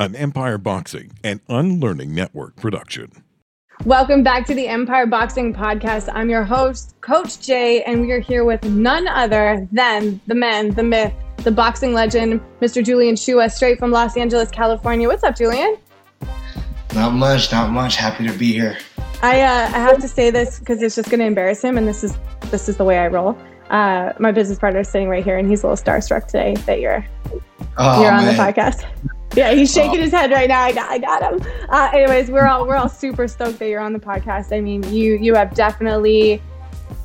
an Empire Boxing and Unlearning Network production. Welcome back to the Empire Boxing Podcast. I'm your host, Coach Jay, and we are here with none other than the man, the myth, the boxing legend, Mr. Julian Chua, straight from Los Angeles, California. What's up, Julian? Not much, not much. Happy to be here. I uh, I have to say this because it's just going to embarrass him, and this is this is the way I roll. Uh, my business partner is sitting right here, and he's a little starstruck today that you're oh, you're on man. the podcast. Yeah, he's shaking oh. his head right now. I got, I got him. Uh, anyways, we're all we're all super stoked that you're on the podcast. I mean, you you have definitely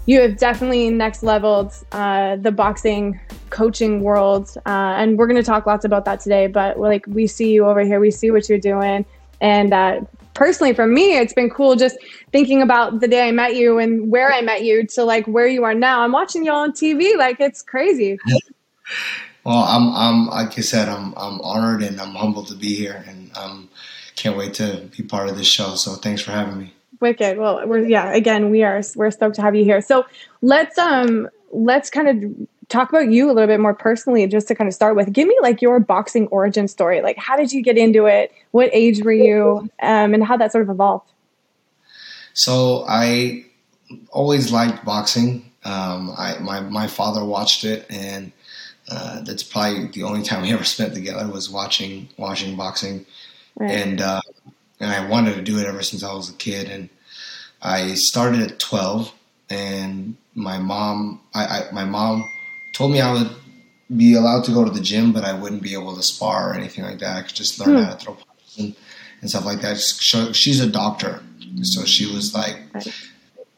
you have definitely next leveled uh, the boxing coaching world, uh, and we're going to talk lots about that today. But like we see you over here, we see what you're doing, and uh, personally for me, it's been cool just thinking about the day I met you and where I met you to like where you are now. I'm watching you all on TV, like it's crazy. Well, I'm, I'm, like I said, I'm, I'm honored and I'm humbled to be here, and um, can't wait to be part of this show. So thanks for having me. Wicked. Well, we're yeah. Again, we are we're stoked to have you here. So let's um let's kind of talk about you a little bit more personally, just to kind of start with. Give me like your boxing origin story. Like, how did you get into it? What age were you? Um, and how that sort of evolved. So I always liked boxing. Um, I my my father watched it and uh, that's probably the only time we ever spent together was watching watching boxing, right. and uh, and I wanted to do it ever since I was a kid. And I started at twelve, and my mom, I, I my mom told me I would be allowed to go to the gym, but I wouldn't be able to spar or anything like that. I could just learn hmm. how to throw punches and, and stuff like that. She's a doctor, so she was like right.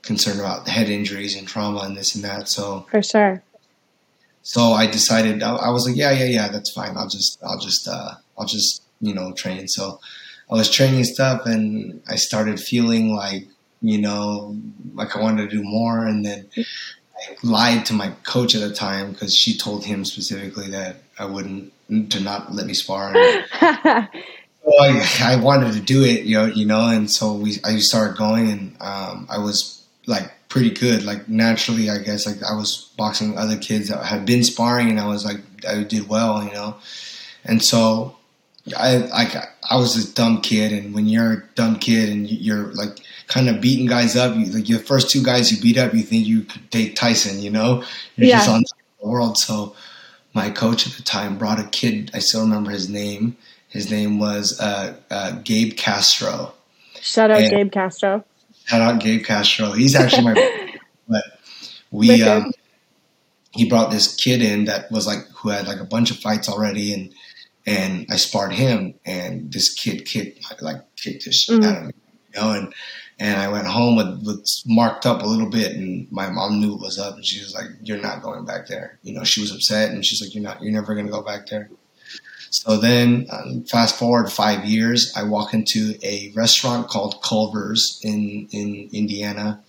concerned about head injuries and trauma and this and that. So for sure so I decided I, I, was like, yeah, yeah, yeah, that's fine. I'll just, I'll just, uh, I'll just, you know, train. So I was training stuff, and I started feeling like, you know, like I wanted to do more, and then I lied to my coach at the time because she told him specifically that I wouldn't to not let me spar. so I, I wanted to do it, you know, you know, and so we I started going, and um, I was like pretty good. Like naturally, I guess like I was boxing other kids that had been sparring, and I was like I did well, you know. And so I like I was this dumb kid, and when you're a dumb kid and you're like kind of beating guys up, you, like your first two guys you beat up, you think you could take Tyson, you know? You're yeah. just on the world. So my coach at the time brought a kid. I still remember his name. His name was uh, uh, Gabe Castro. Shout out and, Gabe Castro Shout out Gabe Castro. He's actually my but we um, he brought this kid in that was like who had like a bunch of fights already and and I sparred him and this kid kicked like kicked his shit out of me, you know, and and I went home with, with marked up a little bit and my mom knew it was up and she was like, You're not going back there. You know, she was upset and she's like, You're not you're never gonna go back there. So then, um, fast forward five years, I walk into a restaurant called Culver's in in Indiana,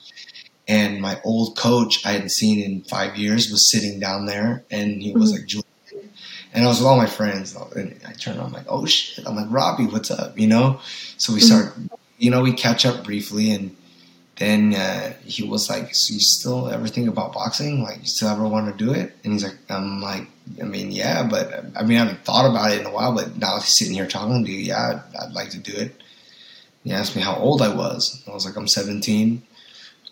and my old coach I hadn't seen in five years was sitting down there, and he was mm-hmm. like, Julian. and I was with all my friends, and I turned on, I'm like, oh shit, I'm like Robbie, what's up, you know? So we mm-hmm. start, you know, we catch up briefly, and then uh, he was like, "So you still ever think about boxing? Like, you still ever want to do it?" And he's like, "I'm like, I mean, yeah, but I mean, I haven't thought about it in a while. But now sitting here talking to you, yeah, I'd, I'd like to do it." He asked me how old I was. I was like, "I'm 17."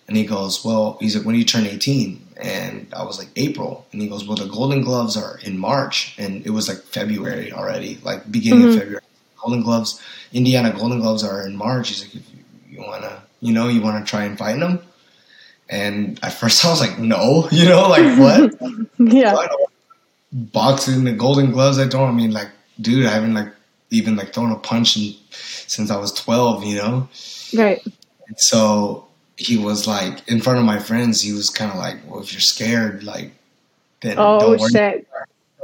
And he goes, "Well," he's like, "When do you turn 18?" And I was like, "April." And he goes, "Well, the Golden Gloves are in March," and it was like February already, like beginning mm-hmm. of February. Golden Gloves, Indiana Golden Gloves are in March. He's like, "If you, you wanna." You know, you want to try and fight him. And at first I was like, no, you know, like what? yeah. What? Boxing the golden gloves. I don't, I mean, like, dude, I haven't like even like thrown a punch in, since I was 12, you know? Right. And so he was like, in front of my friends, he was kind of like, well, if you're scared, like, then oh, don't worry.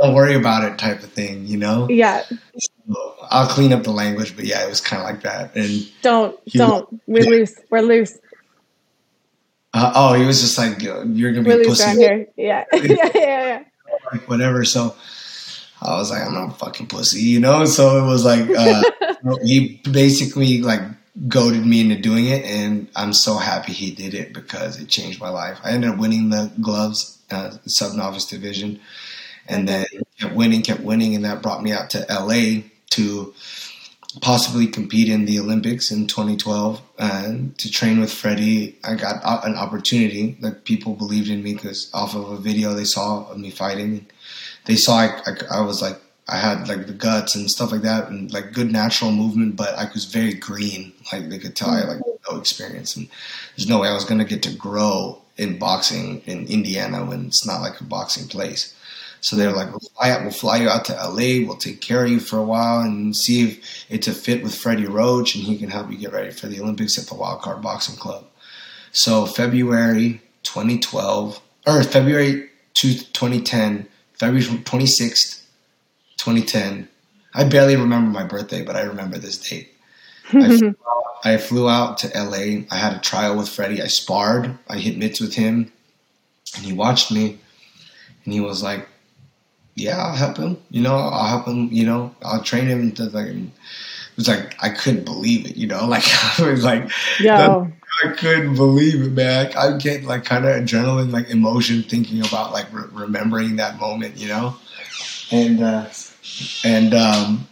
Don't worry about it, type of thing, you know? Yeah. So I'll clean up the language, but yeah, it was kind of like that. And don't, don't. Was, We're yeah. loose. We're loose. Uh, oh, he was just like, you're gonna be We're a pussy. Here. Yeah. yeah, yeah, yeah. Like whatever. So I was like, I'm not a fucking pussy, you know. So it was like uh, he basically like goaded me into doing it, and I'm so happy he did it because it changed my life. I ended up winning the gloves, uh, sub novice division, and then kept winning, kept winning, and that brought me out to LA to possibly compete in the Olympics in 2012 and to train with Freddie. I got an opportunity that people believed in me because off of a video they saw of me fighting, they saw I, I, I, was like I had like the guts and stuff like that and like good natural movement, but I was very green. Like they could tell I had like no experience and there's no way I was gonna get to grow in boxing in Indiana when it's not like a boxing place. So they're like, we'll fly, out, we'll fly you out to LA. We'll take care of you for a while and see if it's a fit with Freddie Roach and he can help you get ready for the Olympics at the Wildcard Boxing Club. So February 2012, or February 2010, February 26th, 2010. I barely remember my birthday, but I remember this date. I, flew out, I flew out to LA. I had a trial with Freddie. I sparred. I hit mitts with him, and he watched me, and he was like, yeah, I'll help him. You know, I'll help him. You know, I'll train him. Into like, it was like I couldn't believe it. You know, like I was like, yeah, I couldn't believe it, man. I get like kind of adrenaline, like emotion, thinking about like re- remembering that moment. You know, and uh, and um,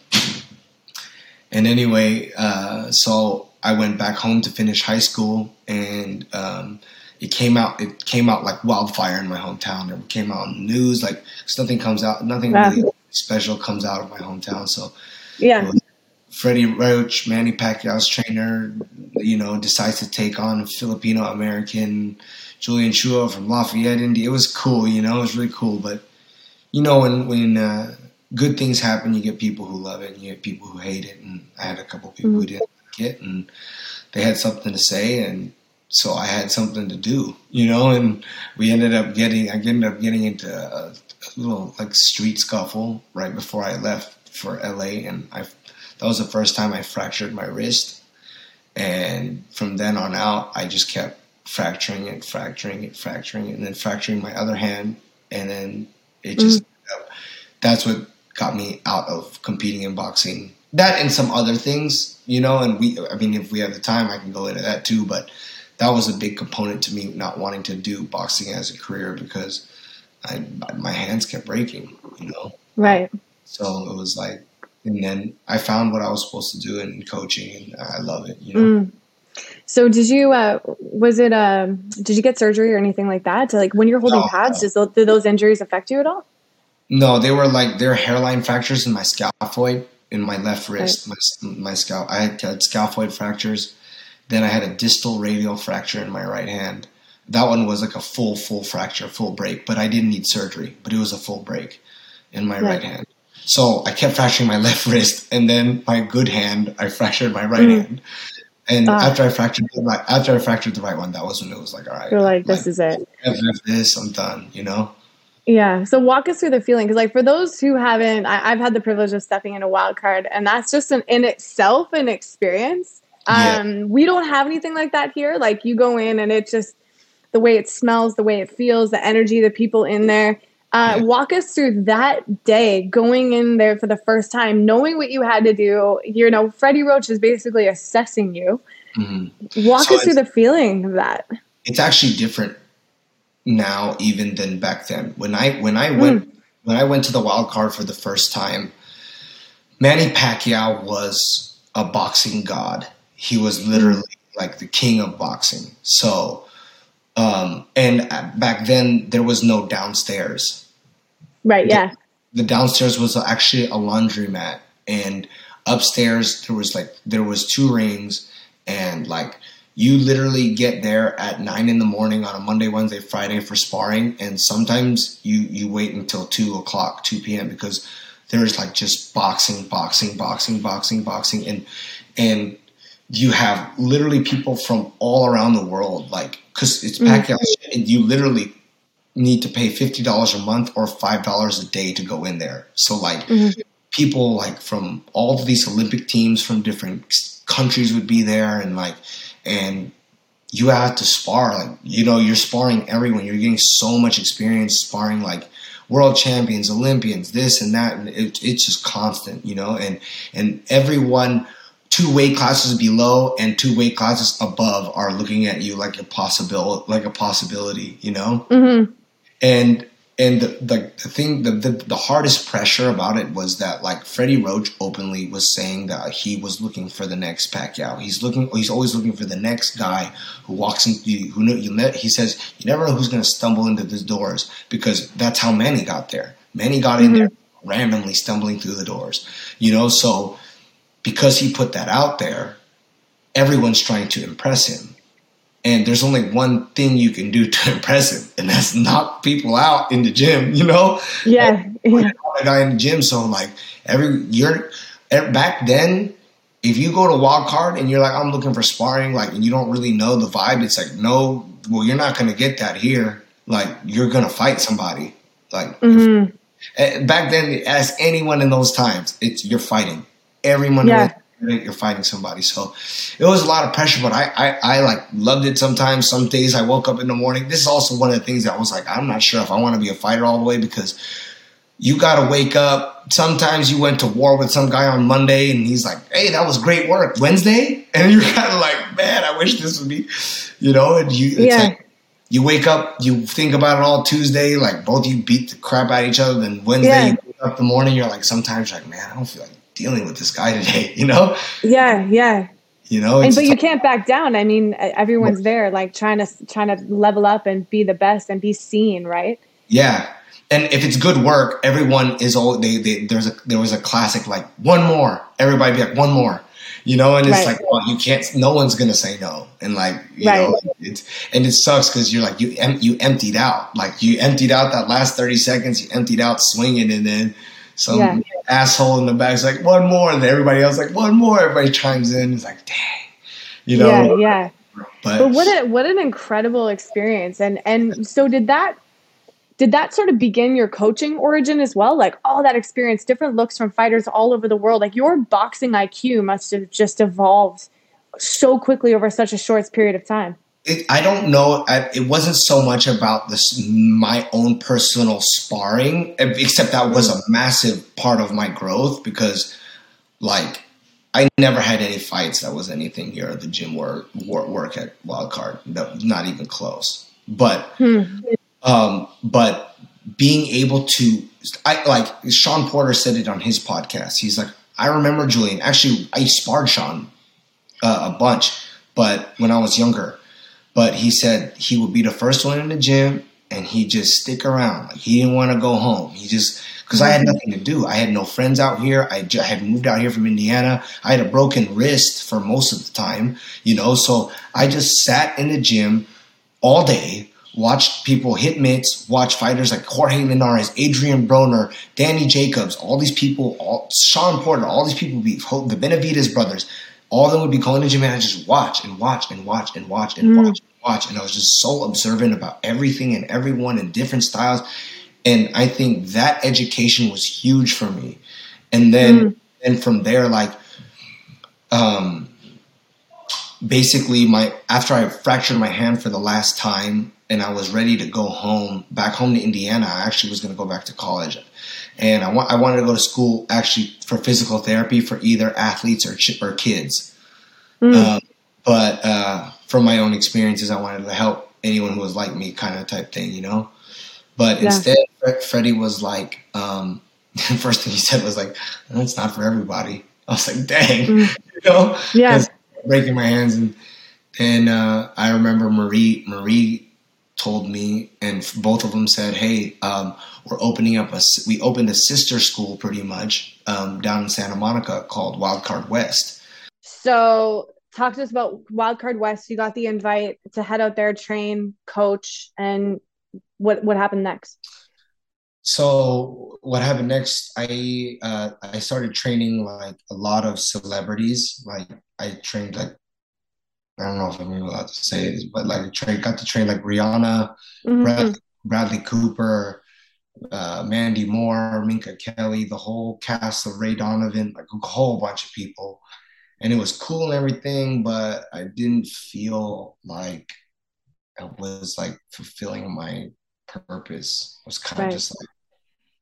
and anyway, uh, so I went back home to finish high school and. Um, it came out it came out like wildfire in my hometown. It came out in the news like nothing comes out nothing really special comes out of my hometown. So yeah. Freddie Roach, Manny Pacquiao's trainer, you know, decides to take on Filipino American Julian Chua from Lafayette, Indiana. It was cool, you know, it was really cool. But you know, when when uh, good things happen, you get people who love it, and you get people who hate it. And I had a couple people mm-hmm. who didn't like it, and they had something to say, and so I had something to do, you know, and we ended up getting, I ended up getting into a, little like street scuffle right before I left for LA. And I, that was the first time I fractured my wrist. And from then on out, I just kept fracturing it, fracturing it, fracturing it, and then fracturing my other hand. And then it just, mm-hmm. that's what got me out of competing in boxing. That and some other things, you know, and we, I mean, if we have the time, I can go into that too, but that was a big component to me not wanting to do boxing as a career because I, my hands kept breaking, you know. Right. So it was like, and then I found what I was supposed to do in coaching, and I love it, you know. Mm. So did you? Uh, was it? Uh, did you get surgery or anything like that? To like when you're holding no, pads, no. does those, do those injuries affect you at all? No, they were like they're hairline fractures in my scaphoid in my left wrist. Right. My my scalp. I had, had scaphoid fractures then I had a distal radial fracture in my right hand. That one was like a full, full fracture, full break, but I didn't need surgery, but it was a full break in my right, right hand. So I kept fracturing my left wrist, and then my good hand, I fractured my right mm. hand. And uh, after I fractured the right, after I fractured the right one, that was when it was like, all right, you're like, this like, is it. I After this, I'm done. You know. Yeah. So walk us through the feeling, because like for those who haven't, I, have had the privilege of stepping in a wild card, and that's just an in itself an experience. Um, yeah. We don't have anything like that here. Like you go in and it just the way it smells, the way it feels, the energy, the people in there. Uh, yeah. Walk us through that day, going in there for the first time, knowing what you had to do. You know, Freddie Roach is basically assessing you. Mm-hmm. Walk so us through the feeling of that. It's actually different now, even than back then. When I when I went mm. when I went to the wild card for the first time, Manny Pacquiao was a boxing god he was literally like the king of boxing. So, um, and back then there was no downstairs. Right. Yeah. The, the downstairs was actually a laundromat, and upstairs there was like there was two rings, and like you literally get there at nine in the morning on a Monday, Wednesday, Friday for sparring, and sometimes you you wait until two o'clock, two p.m. because there's like just boxing, boxing, boxing, boxing, boxing, and and you have literally people from all around the world, like because it's Pacquiao, mm-hmm. and you literally need to pay fifty dollars a month or five dollars a day to go in there. So like mm-hmm. people like from all of these Olympic teams from different countries would be there, and like and you have to spar like you know you're sparring everyone. You're getting so much experience sparring like world champions, Olympians, this and that, and it, it's just constant, you know, and and everyone two weight classes below and two weight classes above are looking at you like a possibility, like a possibility, you know. Mm-hmm. And and the, the, the thing the, the, the hardest pressure about it was that like Freddie Roach openly was saying that he was looking for the next Pacquiao. He's looking he's always looking for the next guy who walks in who know you he says you never know who's going to stumble into the doors because that's how Manny got there. Manny got in mm-hmm. there randomly stumbling through the doors. You know, so because he put that out there, everyone's trying to impress him. And there's only one thing you can do to impress him, and that's knock people out in the gym, you know? Yeah. yeah. A guy in the gym. So like every you're back then, if you go to wild card and you're like, I'm looking for sparring, like and you don't really know the vibe, it's like, no, well, you're not gonna get that here. Like you're gonna fight somebody. Like mm-hmm. if, back then, as anyone in those times, it's you're fighting. Everyone yeah you're fighting somebody. So it was a lot of pressure, but I, I, I like loved it sometimes. Some days I woke up in the morning. This is also one of the things that I was like, I'm not sure if I want to be a fighter all the way because you got to wake up. Sometimes you went to war with some guy on Monday and he's like, hey, that was great work. Wednesday? And you're kind of like, man, I wish this would be, you know, and you, yeah. Like, you wake up, you think about it all Tuesday, like both you beat the crap out of each other. Then Wednesday, yeah. you wake up the morning, you're like, sometimes you're like, man, I don't feel like dealing with this guy today, you know? Yeah, yeah. You know, and, but you can't back down. I mean, everyone's there, like trying to trying to level up and be the best and be seen, right? Yeah, and if it's good work, everyone is all they, they there's a there was a classic like one more, everybody be like one more, you know, and it's right. like well, you can't, no one's gonna say no, and like you right. know, it's and it sucks because you're like you em- you emptied out, like you emptied out that last thirty seconds, you emptied out swinging, and then some yeah. asshole in the back is like, one more. And everybody else like, one more. Everybody chimes in. It's like, dang. You know? Yeah, yeah. But, but what a what an incredible experience. And and so did that did that sort of begin your coaching origin as well? Like all that experience, different looks from fighters all over the world. Like your boxing IQ must have just evolved so quickly over such a short period of time it, I don't know. it wasn't so much about this my own personal sparring, except that was a massive part of my growth because, like, I never had any fights that was anything here at the gym work work at Wildcard. Not even close. But, hmm. um, but being able to, I like Shawn Porter said it on his podcast. He's like, I remember Julian. Actually, I sparred Shawn uh, a bunch, but when I was younger but he said he would be the first one in the gym and he just stick around. Like he didn't want to go home. He just because I had mm-hmm. nothing to do. I had no friends out here. I, I had moved out here from Indiana. I had a broken wrist for most of the time, you know. So I just sat in the gym all day, watched people hit mitts, watch fighters like Jorge Linares, Adrian Broner, Danny Jacobs, all these people, all, Shawn Porter, all these people, the Benavidez brothers all of them would be calling the gym and I just watch and watch and watch and watch and mm. watch and watch. And I was just so observant about everything and everyone and different styles. And I think that education was huge for me. And then, mm. and from there, like, um, basically my after I fractured my hand for the last time and I was ready to go home back home to Indiana. I actually was going to go back to college and I, wa- I wanted to go to school actually for physical therapy for either athletes or ch- or kids. Mm. Um, but uh, from my own experiences, I wanted to help anyone who was like me, kind of type thing, you know. But yeah. instead, Freddie was like, um, the first thing he said was like, "That's not for everybody." I was like, "Dang," mm. you know, yeah, breaking my hands and and uh, I remember Marie Marie told me, and both of them said, "Hey, um, we're opening up a we opened a sister school pretty much um, down in Santa Monica called Wildcard West." So, talk to us about Wildcard West. You got the invite to head out there, train, coach, and what what happened next? So what happened next? I uh, I started training like a lot of celebrities. Like I trained like I don't know if I'm allowed to say this, but like train, got to train like Rihanna, mm-hmm. Brad, Bradley Cooper, uh, Mandy Moore, Minka Kelly, the whole cast of Ray Donovan, like a whole bunch of people. And it was cool and everything, but I didn't feel like I was like fulfilling my purpose. I was kind of just like,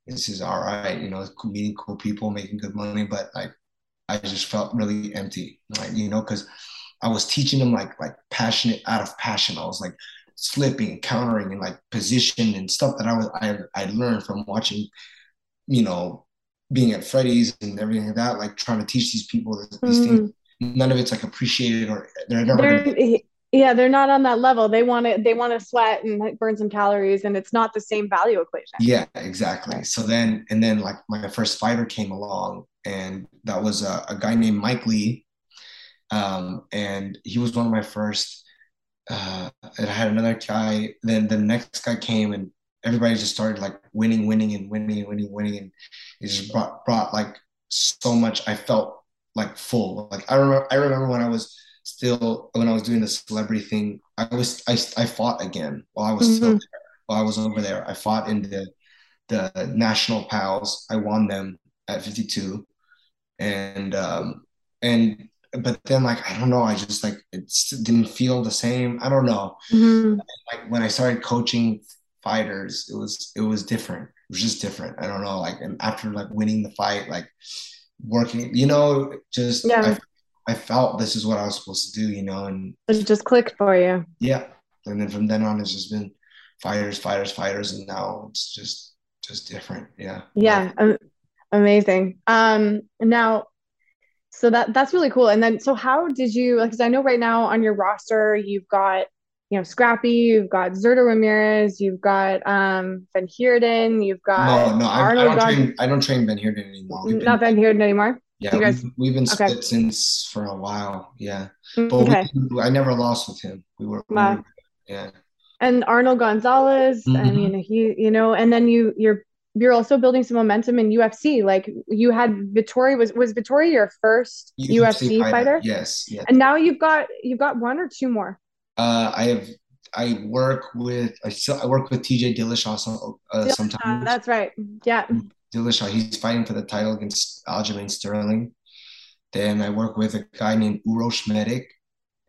this is all right, you know, meeting cool people, making good money, but like I just felt really empty, like you know, because I was teaching them like like passionate out of passion. I was like slipping, countering, and like position and stuff that I was I I learned from watching, you know, being at Freddy's and everything like that, like trying to teach these people these mm-hmm. things. None of it's like appreciated or they're never. They're, yeah, they're not on that level. They want to they want to sweat and burn some calories, and it's not the same value equation. Yeah, exactly. So then, and then like my first fighter came along, and that was a, a guy named Mike Lee, um, and he was one of my first. Uh, and I had another guy. Then the next guy came, and everybody just started like winning, winning, and winning, and winning, winning, and it just brought brought like so much. I felt like full. Like I remember, I remember when I was still when I was doing the celebrity thing, I was I, I fought again while I was mm-hmm. still there, while I was over there. I fought in the the national pals. I won them at 52, and um and but then like I don't know, I just like it didn't feel the same. I don't know. Mm-hmm. Like when I started coaching fighters, it was it was different. It was just different. I don't know. Like and after like winning the fight, like working, you know, just yeah. I, I felt this is what I was supposed to do, you know, and it just clicked for you. Yeah. And then from then on, it's just been fighters, fighters, fighters, and now it's just just different. Yeah. Yeah. Amazing. Um. Now, so that that's really cool. And then, so how did you? Because I know right now on your roster, you've got you know Scrappy, you've got Zurdo Ramirez, you've got um Van Heerden, you've got no, no, I, I, don't train. I don't train Van Heerden anymore. We've not been, Van Heerden anymore. Yeah, you guys, we've, we've been split okay. since for a while. Yeah, but okay. we, I never lost with him. We were, wow. we were yeah. And Arnold Gonzalez, mm-hmm. I mean, he, you know, and then you, you're, you're also building some momentum in UFC. Like you had Vettori was was Vettori your first UFC, UFC fighter? fighter? Yes, yes. And now you've got you've got one or two more. Uh, I have I work with I still I work with TJ Dillashaw also uh, sometimes. That's right. Yeah. Dillashaw. He's fighting for the title against Aljamain Sterling. Then I work with a guy named Uros Medic.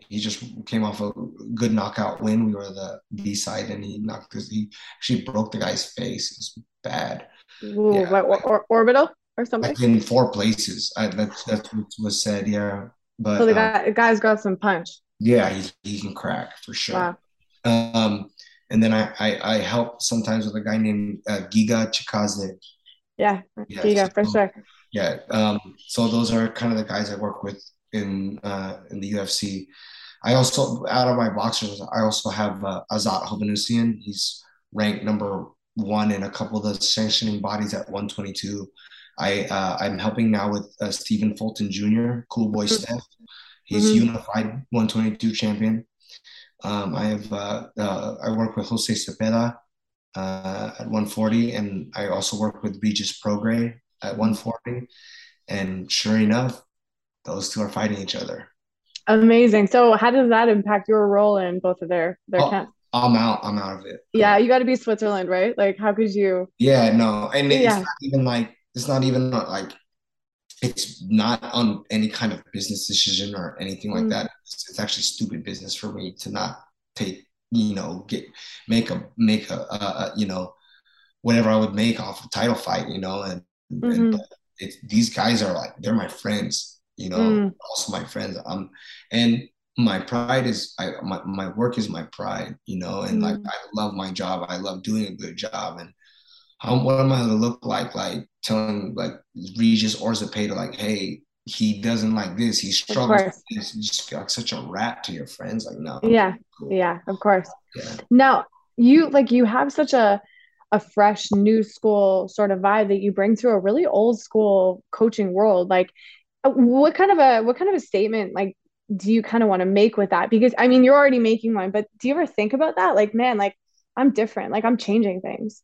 He just came off a good knockout win. We were the B side, and he knocked this. He actually broke the guy's face. It was bad. Ooh, yeah. what, or, or, orbital or something? Like in four places. I, that's that's what was said. Yeah, but so the guy, um, the guy's got some punch. Yeah, he, he can crack for sure. Wow. Um, and then I, I, I help sometimes with a guy named uh, Giga Chikadze. Yeah, yeah Giga so, for sure. Yeah. Um, so those are kind of the guys I work with in uh, in the UFC. I also out of my boxers, I also have uh, Azat Hovhannisyan. He's ranked number one in a couple of the sanctioning bodies at 122. I uh, I'm helping now with uh, Stephen Fulton Jr. Cool Boy mm-hmm. Steph. He's mm-hmm. unified 122 champion. Um, I have uh, uh, I work with Jose Zepeda uh, at 140, and I also work with Regis Prograis at 140. And sure enough, those two are fighting each other. Amazing. So, how does that impact your role in both of their their oh, camps? I'm out. I'm out of it. Yeah, you got to be Switzerland, right? Like, how could you? Yeah, no, and it's yeah. not even like it's not even like it's not on any kind of business decision or anything like mm. that. It's, it's, actually stupid business for me to not take, you know, get make a make a, a, a you know, whatever I would make off a title fight, you know, and, mm-hmm. and it's these guys are like they're my friends, you know, mm. also my friends. Um, and my pride is I my, my work is my pride, you know, and mm. like I love my job. I love doing a good job, and how what am I gonna look like? Like telling like Regis or Zepeda, like, hey, he doesn't like this, he struggles with this. You just feel like such a rat to your friends. Like, no. Yeah. Cool. Yeah, of course. Yeah. Now you like you have such a a fresh new school sort of vibe that you bring to a really old school coaching world. Like what kind of a what kind of a statement like do you kind of want to make with that? Because I mean you're already making one, but do you ever think about that? Like, man, like I'm different, like I'm changing things.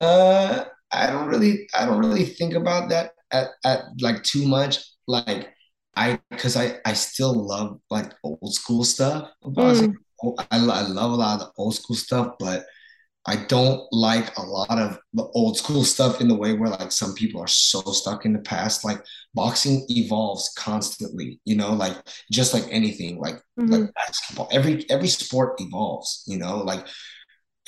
Uh, I don't really, I don't really think about that at, at like too much. Like I, cause I, I still love like old school stuff. Mm. I, I love a lot of the old school stuff, but I don't like a lot of the old school stuff in the way where like some people are so stuck in the past. Like boxing evolves constantly, you know, like just like anything, like mm-hmm. like basketball. Every every sport evolves, you know, like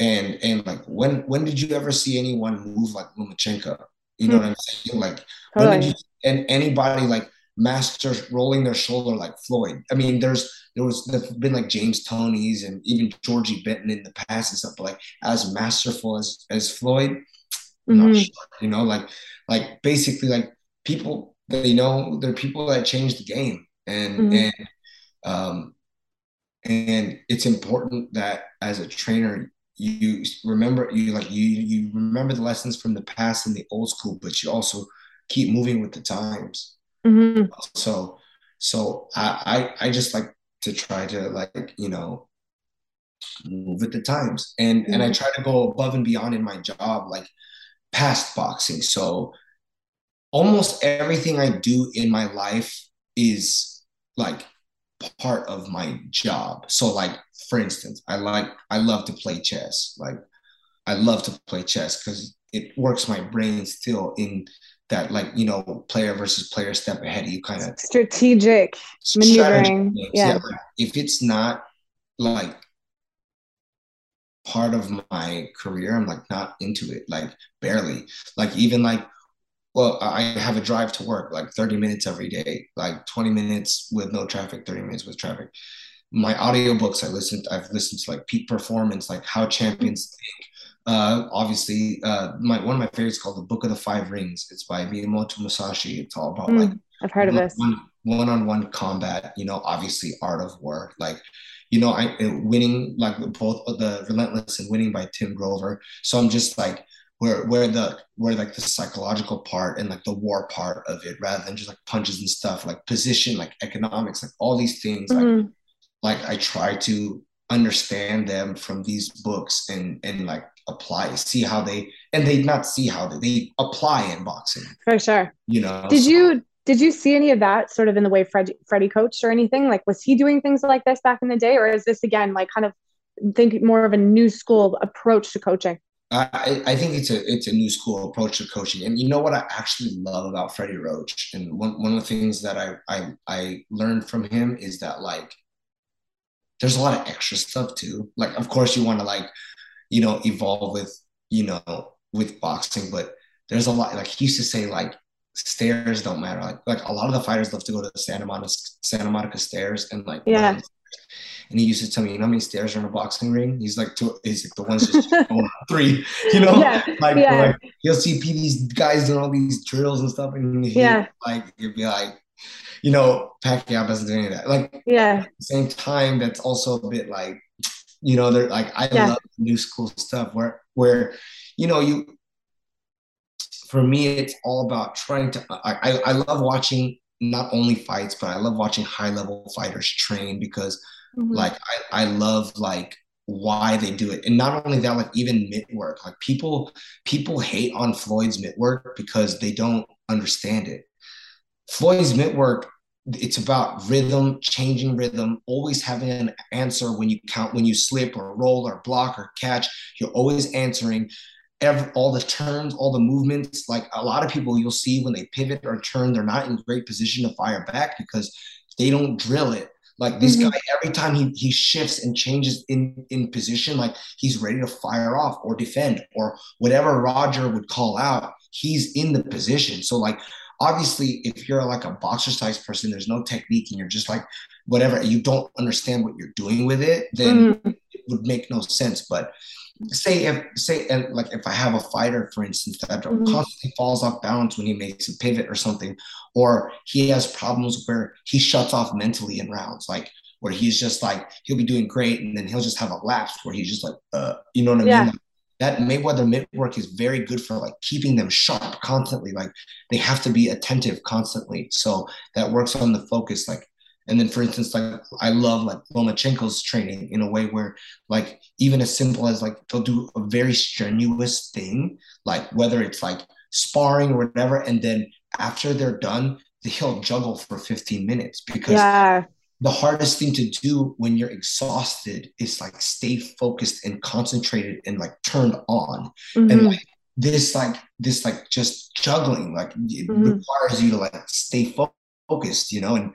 and and like when when did you ever see anyone move like Lomachenko? You know mm-hmm. what I'm saying? Like when did you and anybody like master rolling their shoulder like Floyd. I mean, there's there was there's been like James Toney's and even Georgie Benton in the past and stuff, but like as masterful as as Floyd, mm-hmm. sure, you know, like like basically like people that you know, they're people that change the game. And mm-hmm. and um and it's important that as a trainer you remember you like you you remember the lessons from the past and the old school, but you also keep moving with the times. Mm-hmm. So so I, I I just like to try to like you know move with the times and mm-hmm. and I mm-hmm. try to go above and beyond in my job like past boxing. So almost everything I do in my life is like part of my job. So like for instance, I like I love to play chess. Like I love to play chess because it works my brain still in that like you know player versus player step ahead you kind of strategic maneuvering yeah, yeah. Like, if it's not like part of my career i'm like not into it like barely. Like even like well i have a drive to work like 30 minutes every day like 20 minutes with no traffic 30 minutes with traffic. My audiobooks i listened i've listened to like peak performance like how champions think uh, obviously, uh, my one of my favorites called the Book of the Five Rings. It's by Miyamoto Musashi. It's all about mm, like I've heard of this one on one combat. You know, obviously, art of war. Like, you know, I winning like both the Relentless and winning by Tim Grover. So I'm just like where where the where like the psychological part and like the war part of it, rather than just like punches and stuff, like position, like economics, like all these things. Mm-hmm. Like, like I try to understand them from these books and and like apply, see how they and they not see how they, they apply in boxing. For sure. You know. Did so. you did you see any of that sort of in the way Fred, Freddie coached or anything? Like was he doing things like this back in the day? Or is this again like kind of think more of a new school approach to coaching? I, I think it's a it's a new school approach to coaching. And you know what I actually love about Freddie Roach? And one, one of the things that I, I I learned from him is that like there's a lot of extra stuff too. Like of course you want to like you know, evolve with, you know, with boxing. But there's a lot, like he used to say, like, stairs don't matter. Like, like a lot of the fighters love to go to the Santa Monica, Santa Monica stairs and like, yeah. And he used to tell me, you know how many stairs are in a boxing ring? He's like, two, he's like the ones just three, you know, yeah. like, yeah. like you'll see these guys doing all these drills and stuff, and he, yeah, like you'd be like, you know, Pacquiao doesn't do any of that. Like, yeah, at the same time, that's also a bit like you know, they're like I yeah. love new school stuff where where you know you. For me, it's all about trying to. I I love watching not only fights, but I love watching high level fighters train because, mm-hmm. like, I I love like why they do it and not only that like even mitt work like people people hate on floyd's mitt work because they don't understand it floyd's mitt work it's about rhythm, changing rhythm, always having an answer when you count, when you slip or roll or block or catch. You're always answering every, all the turns, all the movements. Like a lot of people you'll see when they pivot or turn, they're not in great position to fire back because they don't drill it. Like this mm-hmm. guy, every time he he shifts and changes in in position, like he's ready to fire off or defend or whatever Roger would call out. He's in the position. So like obviously if you're like a boxer size person there's no technique and you're just like whatever you don't understand what you're doing with it then mm. it would make no sense but say if say like if i have a fighter for instance that mm. constantly falls off balance when he makes a pivot or something or he has problems where he shuts off mentally in rounds like where he's just like he'll be doing great and then he'll just have a lapse where he's just like uh you know what i yeah. mean that Mayweather mitt work is very good for like keeping them sharp constantly. Like they have to be attentive constantly. So that works on the focus. Like, and then for instance, like I love like Lomachenko's training in a way where like even as simple as like they'll do a very strenuous thing, like whether it's like sparring or whatever, and then after they're done, he'll juggle for 15 minutes because yeah the hardest thing to do when you're exhausted is like stay focused and concentrated and like turned on mm-hmm. and like this like this like just juggling like it mm-hmm. requires you to like stay fo- focused you know and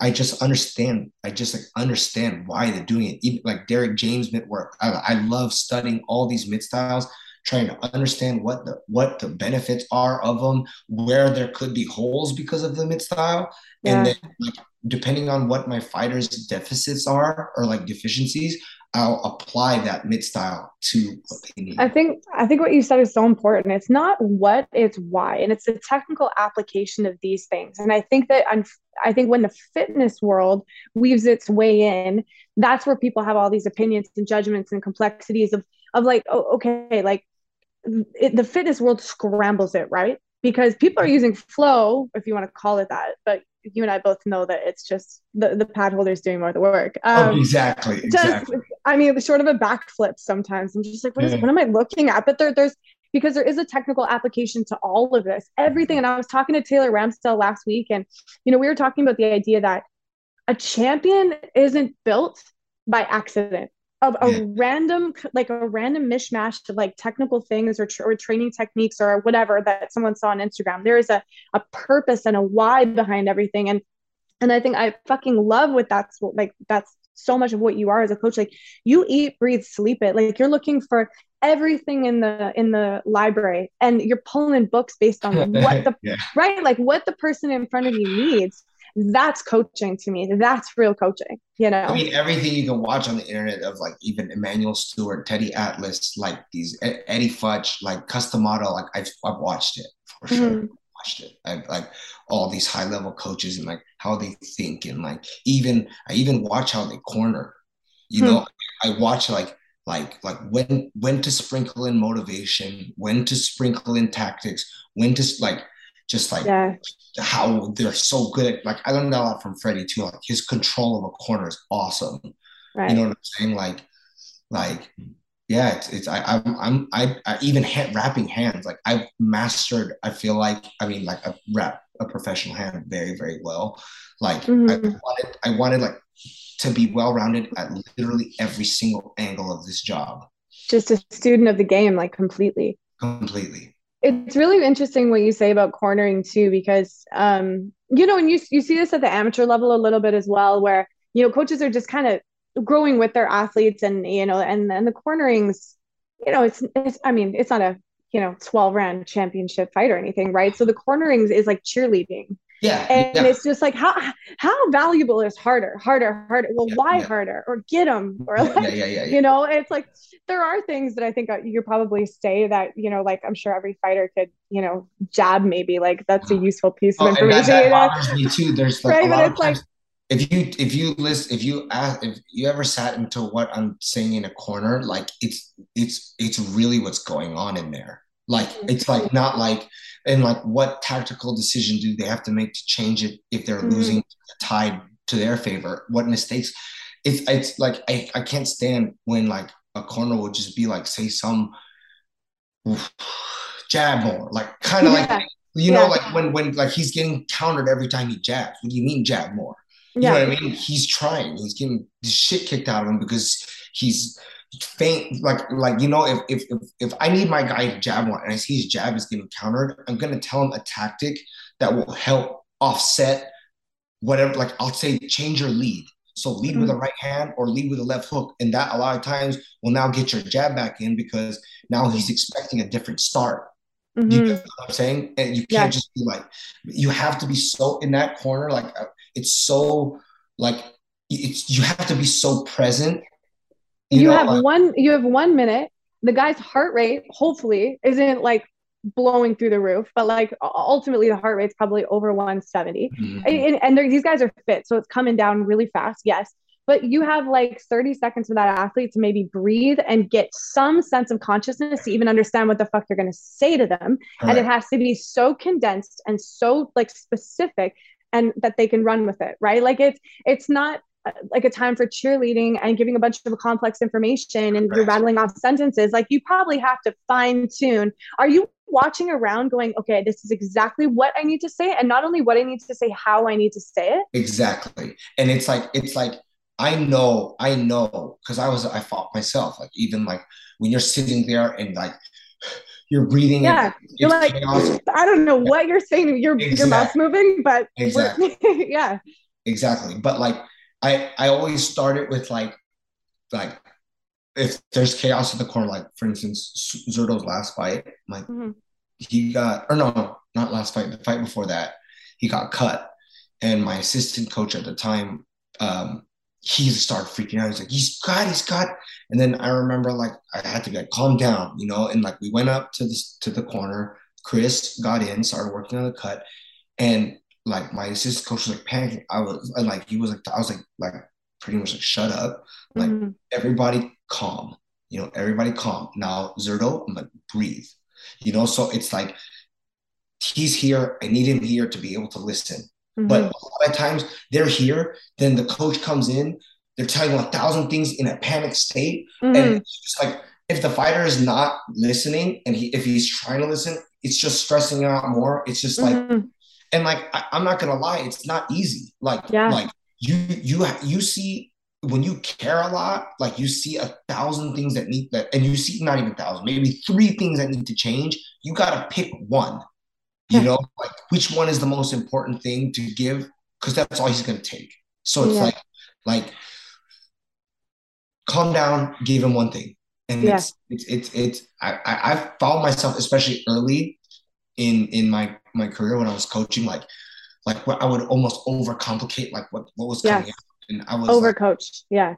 i just understand i just like understand why they're doing it even like derrick james mitt work I, I love studying all these mitt styles trying to understand what the what the benefits are of them, where there could be holes because of the mitt style, yeah. and then like depending on what my fighters' deficits are or like deficiencies, I'll apply that mitt style to what they need. I think I think what you said is so important. It's not what, it's why, and it's the technical application of these things. And I think that I'm, I think when the fitness world weaves its way in, that's where people have all these opinions and judgments and complexities of of like, oh, okay, like it, the fitness world scrambles it, right? Because people are using flow, if you want to call it that, but you and I both know that it's just the, the pad holders doing more of the work. Oh, um, oh, exactly. Exactly. Just, I mean, short of a backflip sometimes. I'm just like, what, is, yeah. what am I looking at? But there, there's because there is a technical application to all of this, everything. And I was talking to Taylor Ramsdell last week, and you know, we were talking about the idea that a champion isn't built by accident of a random like a random mishmash of like technical things or, or training techniques or whatever that someone saw on instagram. There is a, a purpose and a why behind everything. And and i think i fucking love what that's what like that's so much of what you are as a coach. Like you eat breathe sleep it. Like you're looking for everything in the in the library and you're pulling books based on what the yeah. right like what the person in front of you needs that's coaching to me. That's real coaching, you know? I mean, everything you can watch on the internet of like even Emanuel Steward, Teddy Atlas, like these Eddie Futch, like Cus D'Amato, like I've, I've watched it for sure. Mm-hmm. Watched it. I like all these high level coaches and like how they think and like even I even watch how they corner. You hmm know, I watch like like like when when to sprinkle in motivation, when to sprinkle in tactics, when to like just like yeah. how they're so good at like I learned that a lot from Freddie too. Like his control of a corner is awesome. Right. You know what I'm saying? Like, like yeah, it's, it's I, I'm I'm I, I even hand, wrapping hands like I've mastered. I feel like I mean like I wrap a professional hand very very well. Like mm-hmm. I wanted I wanted like to be well rounded at literally every single angle of this job. Just a student of the game, like completely. Completely it's really interesting what you say about cornering too, because um, you know, and you you see this at the amateur level a little bit as well, where you know coaches are just kind of growing with their athletes, and you know, and then the cornerings, you know, it's it's I mean, it's not a you know 12 round championship fight or anything, right? So the cornerings is like cheerleading. Yeah. And yeah. it's just like how how valuable is harder, harder, harder. Well, yeah, why yeah. harder? Or get them or like, you know, it's like there are things that I think you probably say that, you know, like I'm sure every fighter could, you know, jab maybe like that's a useful piece of oh, information. And that, that bothers me too. There's like right, a lot of times like, if you if you list if you ask if you ever sat into what I'm saying in a corner, like it's it's it's really what's going on in there. Like mm-hmm. it's like not like and like what tactical decision do they have to make to change it if they're mm-hmm. losing tied to their favor? What mistakes? It's it's like I, I can't stand when like a corner will just be like say some jab more like kind of yeah. like you yeah. know like when when like he's getting countered every time he jabs. What do you mean jab more? You yeah. know what I mean? He's trying. He's getting shit kicked out of him because he's faint like like you know if if if, if I need my guy to jab one and I see his jab is getting countered, I'm gonna tell him a tactic that will help offset whatever. Like I'll say, change your lead. So lead mm-hmm. with a right hand or lead with a left hook, and that a lot of times will now get your jab back in because now he's expecting a different start. Mm-hmm. You know what I'm saying? And you can't yeah. just be like, you have to be so in that corner. Like uh, it's so like it's you have to be so present you, you know, have one you have one minute. The guy's heart rate hopefully isn't like blowing through the roof but like ultimately the heart rate's probably over 170 mm-hmm. and, and these guys are fit so it's coming down really fast yes. But you have like 30 seconds for that athlete to maybe breathe and get some sense of consciousness to even understand what the fuck you're going to say to them. Right. and it has to be so condensed and so like specific and that they can run with it right? Like it's it's not Uh, like a time for cheerleading and giving a bunch of complex information and right. you're rattling off sentences like you probably have to fine tune. Are you watching around going okay this is exactly what i need to say and not only what i need to say how i need to say it? Exactly. And it's like it's like i know i know because i was i fought myself like even like when you're sitting there and like you're breathing yeah. you're like chaos. i don't know what you're saying your exactly. your mouth's moving but exactly. Yeah. Exactly. But like I I always started with like like if there's chaos in the corner, like for instance, Zurdo's last fight, like mm-hmm. he got, or no, not last fight, the fight before that, he got cut. And my assistant coach at the time, um, he started freaking out. He's like, he's cut, he's cut. And then I remember like I had to get calm down, you know, and like we went up to the to the corner. Chris got in, started working on the cut, and like my assistant coach was like panicking. I was like, he was like, I was like, like pretty much like, shut up, like mm-hmm. everybody calm, you know, everybody calm. Now Zurdo, I'm like, breathe, you know. So it's like he's here. I need him here to be able to listen. Mm-hmm. But a lot of times they're here, then the coach comes in, they're telling you a thousand things in a panic state. Mm-hmm. And it's just like if the fighter is not listening and he if he's trying to listen, it's just stressing out more. It's just like mm-hmm. And like I, am not gonna lie, it's not easy. Like yeah. like you you you see when you care a lot, like you see a thousand things that need that, and you see not even thousand, maybe three things that need to change. You gotta pick one you know like which one is the most important thing to give because that's all he's going to take so it's yeah. like like calm down give him one thing and yeah. it's it's it's, it's I, I i found myself especially early in in my my career when i was coaching like like i would almost overcomplicate like what what was coming out. And i was overcoached like, yeah.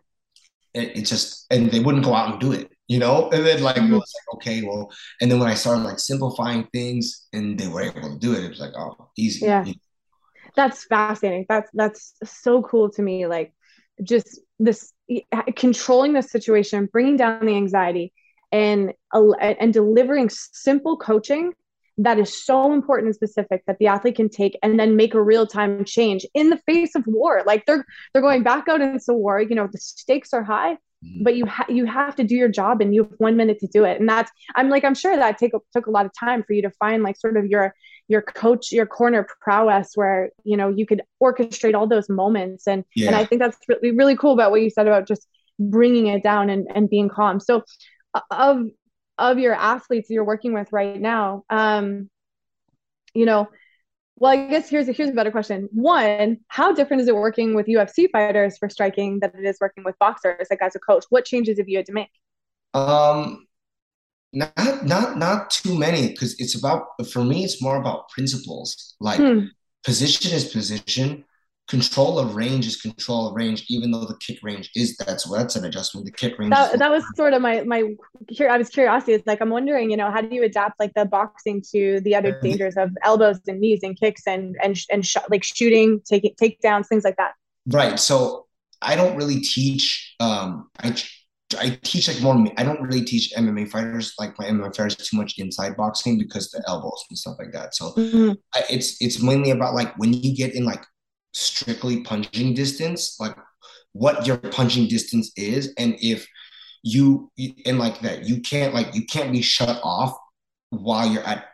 It, it, just and they wouldn't go out and do it you know? And then like mm-hmm. it was like okay well and then when i started like simplifying things and they were able to do it it was like oh easy yeah. that's fascinating. That's that's so cool to me like just this controlling the situation bringing down the anxiety and and delivering simple coaching that is so important and specific that the athlete can take and then make a real time change in the face of war like they're they're going back out into war you know the stakes are high mm-hmm. but you ha- you have to do your job and you have one minute to do it and that's i'm like i'm sure that take took a lot of time for you to find like sort of your your coach your corner prowess where you know you could orchestrate all those moments and yeah. and i think that's really really cool about what you said about just bringing it down and, and being calm so of of your athletes you're working with right now um you know well i guess here's a here's a better question. One how different is it working with ufc fighters for striking than it is working with boxers like as a coach? What changes have you had to make? Um not not not too many because it's about for me it's more about principles. Like hmm. position is position control of range is control of range, even though the kick range is that's that's an adjustment. The kick range. That, that was sort of my my. I was curiosity. It's like I'm wondering, you know, how do you adapt like the boxing to the other dangers of elbows and knees and kicks and and and sh- like shooting, taking takedowns, things like that. Right. So I don't really teach. Um, I I teach like more. I don't really teach MMA fighters like my MMA fighters too much inside boxing because the elbows and stuff like that. So mm-hmm. I, it's it's mainly about like when you get in like strictly punching distance, like what your punching distance is, and if you and like that, you can't like you can't be shut off while you're at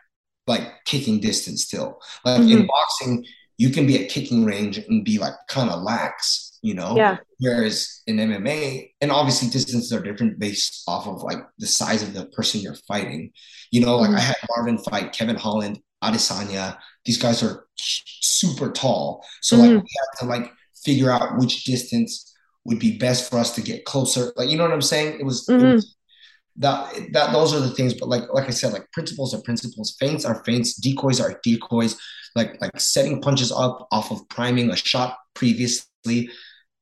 like kicking distance still. Like mm-hmm. in boxing, you can be at kicking range and be like kind of lax, you know? Yeah. Whereas in MMA, and obviously distances are different based off of like the size of the person you're fighting. You know, like mm-hmm. I had Marvin fight Kevin Holland, Adesanya. These guys are super tall. So like mm. we had to like figure out which distance would be best for us to get closer. Like you know what I'm saying? It was, mm-hmm. it was that that those are the things. But like like I said, like principles are principles. Feints are feints. Decoys are decoys. Like like setting punches up off of priming a shot previously.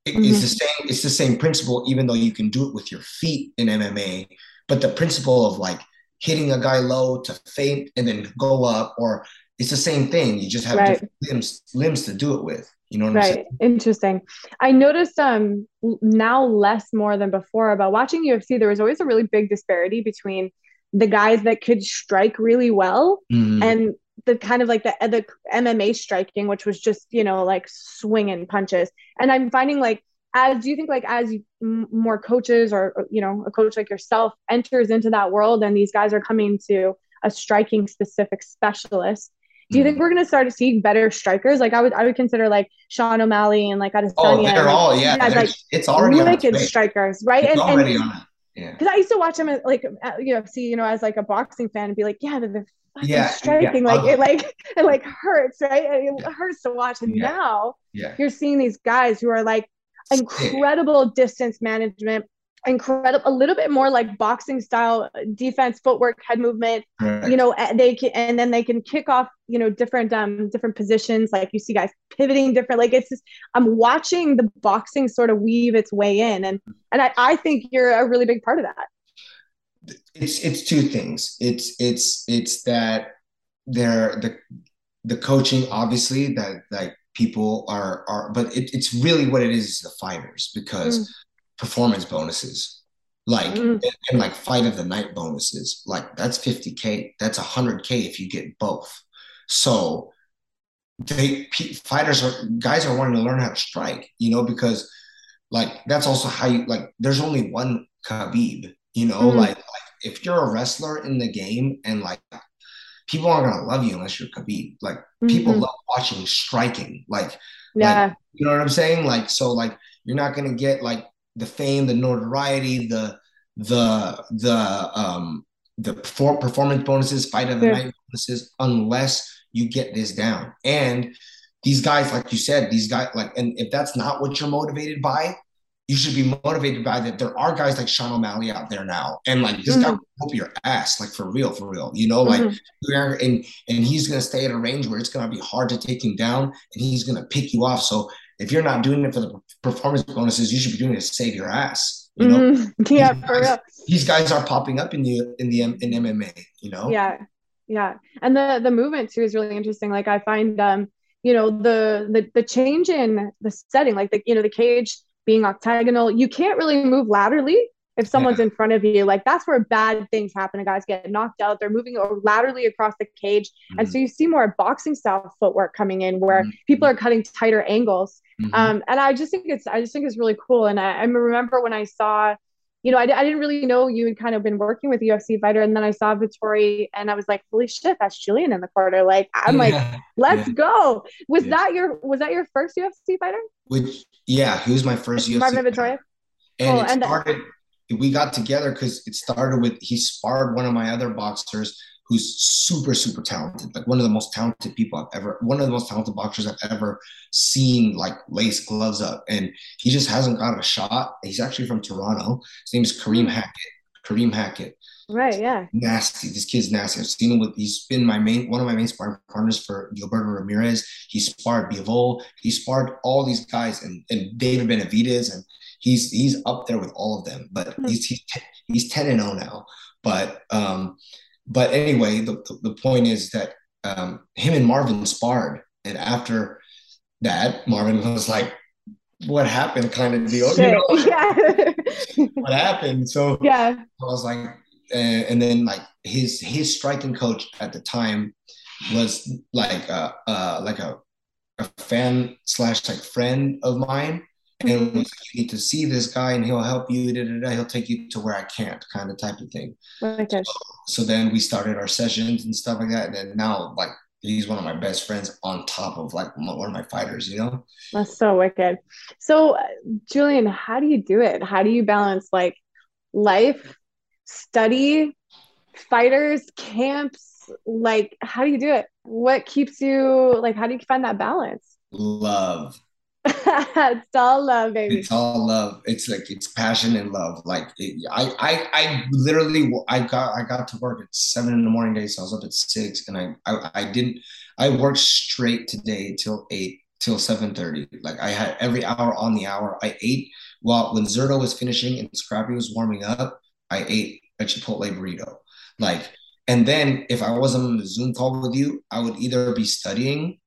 It, mm-hmm. It's the same. It's the same principle, even though you can do it with your feet in MMA. But the principle of like hitting a guy low to feint and then go up, or it's the same thing. You just have right. different limbs limbs to do it with. You know what right. I'm saying? Interesting. I noticed um now less more than before about watching UFC. There was always a really big disparity between the guys that could strike really well mm-hmm. and the kind of like the the MMA striking, which was just you know like swinging punches. And I'm finding like as do you think like as you, m- more coaches or, or you know a coach like yourself enters into that world and these guys are coming to a striking specific specialist do you hmm. think we're gonna start to see better strikers? Like I would, I would consider like Sean O'Malley and like Adesanya. Oh, they're all yeah. like it's already wicked strikers, right? It's and, already and, on it. Yeah. Because I used to watch them at, like at UFC, you know, as like a boxing fan, and be like, yeah, they're, yeah, striking. Yeah. Like oh, it, like it like hurts, right? It hurts to watch. And yeah. now, yeah. you're seeing these guys who are like incredible distance management, incredible a little bit more like boxing style defense footwork head movement right. you know they can and then they can kick off you know different um different positions. Like you see guys pivoting different like it's just i'm watching the boxing sort of weave its way in and and i, I think you're a really big part of that. It's it's two things. It's it's it's that they're the the coaching obviously that like people are are but it, it's really what it is the fighters because mm performance bonuses. Like mm. and, and, like fight of the night bonuses. Like that's 50k that's 100k if you get both. So they fighters are guys are wanting to learn how to strike you know because like that's also how you like there's only one khabib you know mm. like, like if you're a wrestler in the game and like people aren't gonna love you unless you're khabib. Like mm-hmm. people love watching striking. Like yeah. like, you know what i'm saying? Like so like you're not gonna get like the fame, the notoriety, the the the um the performance bonuses, fight of the yeah. night bonuses, unless you get this down. And these guys, like you said, these guys, like, and if that's not what you're motivated by, you should be motivated by that. There are guys like Sean O'Malley out there now, and like this mm-hmm. guy will whoop your ass, like for real, for real. You know, like, mm-hmm. and and he's gonna stay at a range where it's gonna be hard to take him down, and he's gonna pick you off. So if you're not doing it for the performance bonuses, you should be doing it to save your ass. You know, mm-hmm. yeah, these for guys, real. These guys are popping up in the in the in MMA. You know, yeah, yeah, and the the movement too is really interesting. Like I find, um, you know, the the the change in the setting, like the you know the cage being octagonal, you can't really move laterally if someone's yeah. in front of you like that's where bad things happen and guys get knocked out they're moving laterally across the cage mm-hmm. and so you see more boxing style footwork coming in where mm-hmm. people are cutting tighter angles mm-hmm. um, and i just think it's i just think it's really cool and I, I remember when i saw you know I, I didn't really know you had kind of been working with a ufc fighter and then i saw Vettori and i was like holy shit that's julian in the corner like i'm yeah. like let's yeah. go was that your was that your first ufc fighter which yeah he was my first UFC Marvin Vettori and oh, it and started we got together because it started with he sparred one of my other boxers who's super super talented like one of the most talented people i've ever one of the most talented boxers i've ever seen like lace gloves up. And he just hasn't got a shot. He's actually from toronto. His name is kareem hmm. hackett. Kareem hackett right yeah nasty this kid's nasty i've seen him with he's been my main one of my main sparring partners for gilberto ramirez he sparred bivol he sparred all these guys and, and david Benavidez, and he's he's up there with all of them. But mm-hmm. he's he's, he's ten and zero oh now. But um, but anyway, the, the, the point is that um, him and Marvin sparred, and after that, Marvin was like, "What happened?" kind of deal. You know, yeah. what happened? So yeah, I was like, uh, and then like his his striking coach at the time was like a uh, like a a fan slash like friend of mine and it was like you need to see this guy and he'll help you da, da, da, he'll take you to where i can't kind of type of thing. Okay. so, so then we started our sessions and stuff like that and then now like he's one of my best friends on top of like one of my fighters you know? That's so wicked. So julian how do you do it? How do you balance like life study fighters camps like how do you do it what keeps you like how do you find that balance love it's all love, baby. It's all love. It's like it's passion and love. Like it, I, I, I literally, I got, I got to work at seven in the morning day, so I was up at six, and I, I, I didn't, I worked straight today till eight, till seven thirty. Like I had every hour on the hour. I ate while when Zurdo was finishing and Scrappy was warming up. I ate a Chipotle burrito. Like, and then if I wasn't on the Zoom call with you, I would either be studying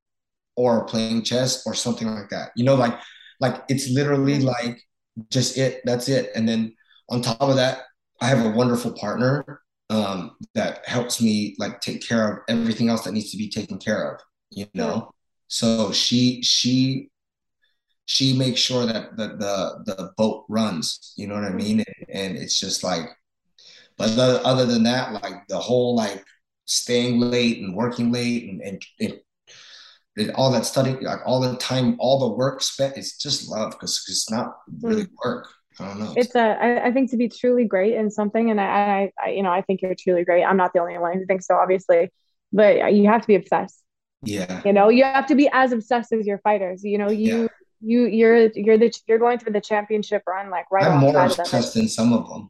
or playing chess or something like that. You know, like like it's literally like just it. That's it. And then on top of that, I have a wonderful partner um, that helps me like take care of everything else that needs to be taken care of. You know, so she she she makes sure that the the the boat runs. You know what I mean? And, and it's just like, but other than that, like the whole like staying late and working late and, and, and all that study, like all the time, all the work spent, it's just love because it's not really mm. work. I don't know. It's a, I, I think to be truly great in something, and I, I, you know, I think you're truly great. I'm not the only one who thinks so, obviously, but you have to be obsessed. Yeah. You know, you have to be as obsessed as your fighters. You know, you, you you're you're the you're going through the championship run like right. I'm more obsessed than some of them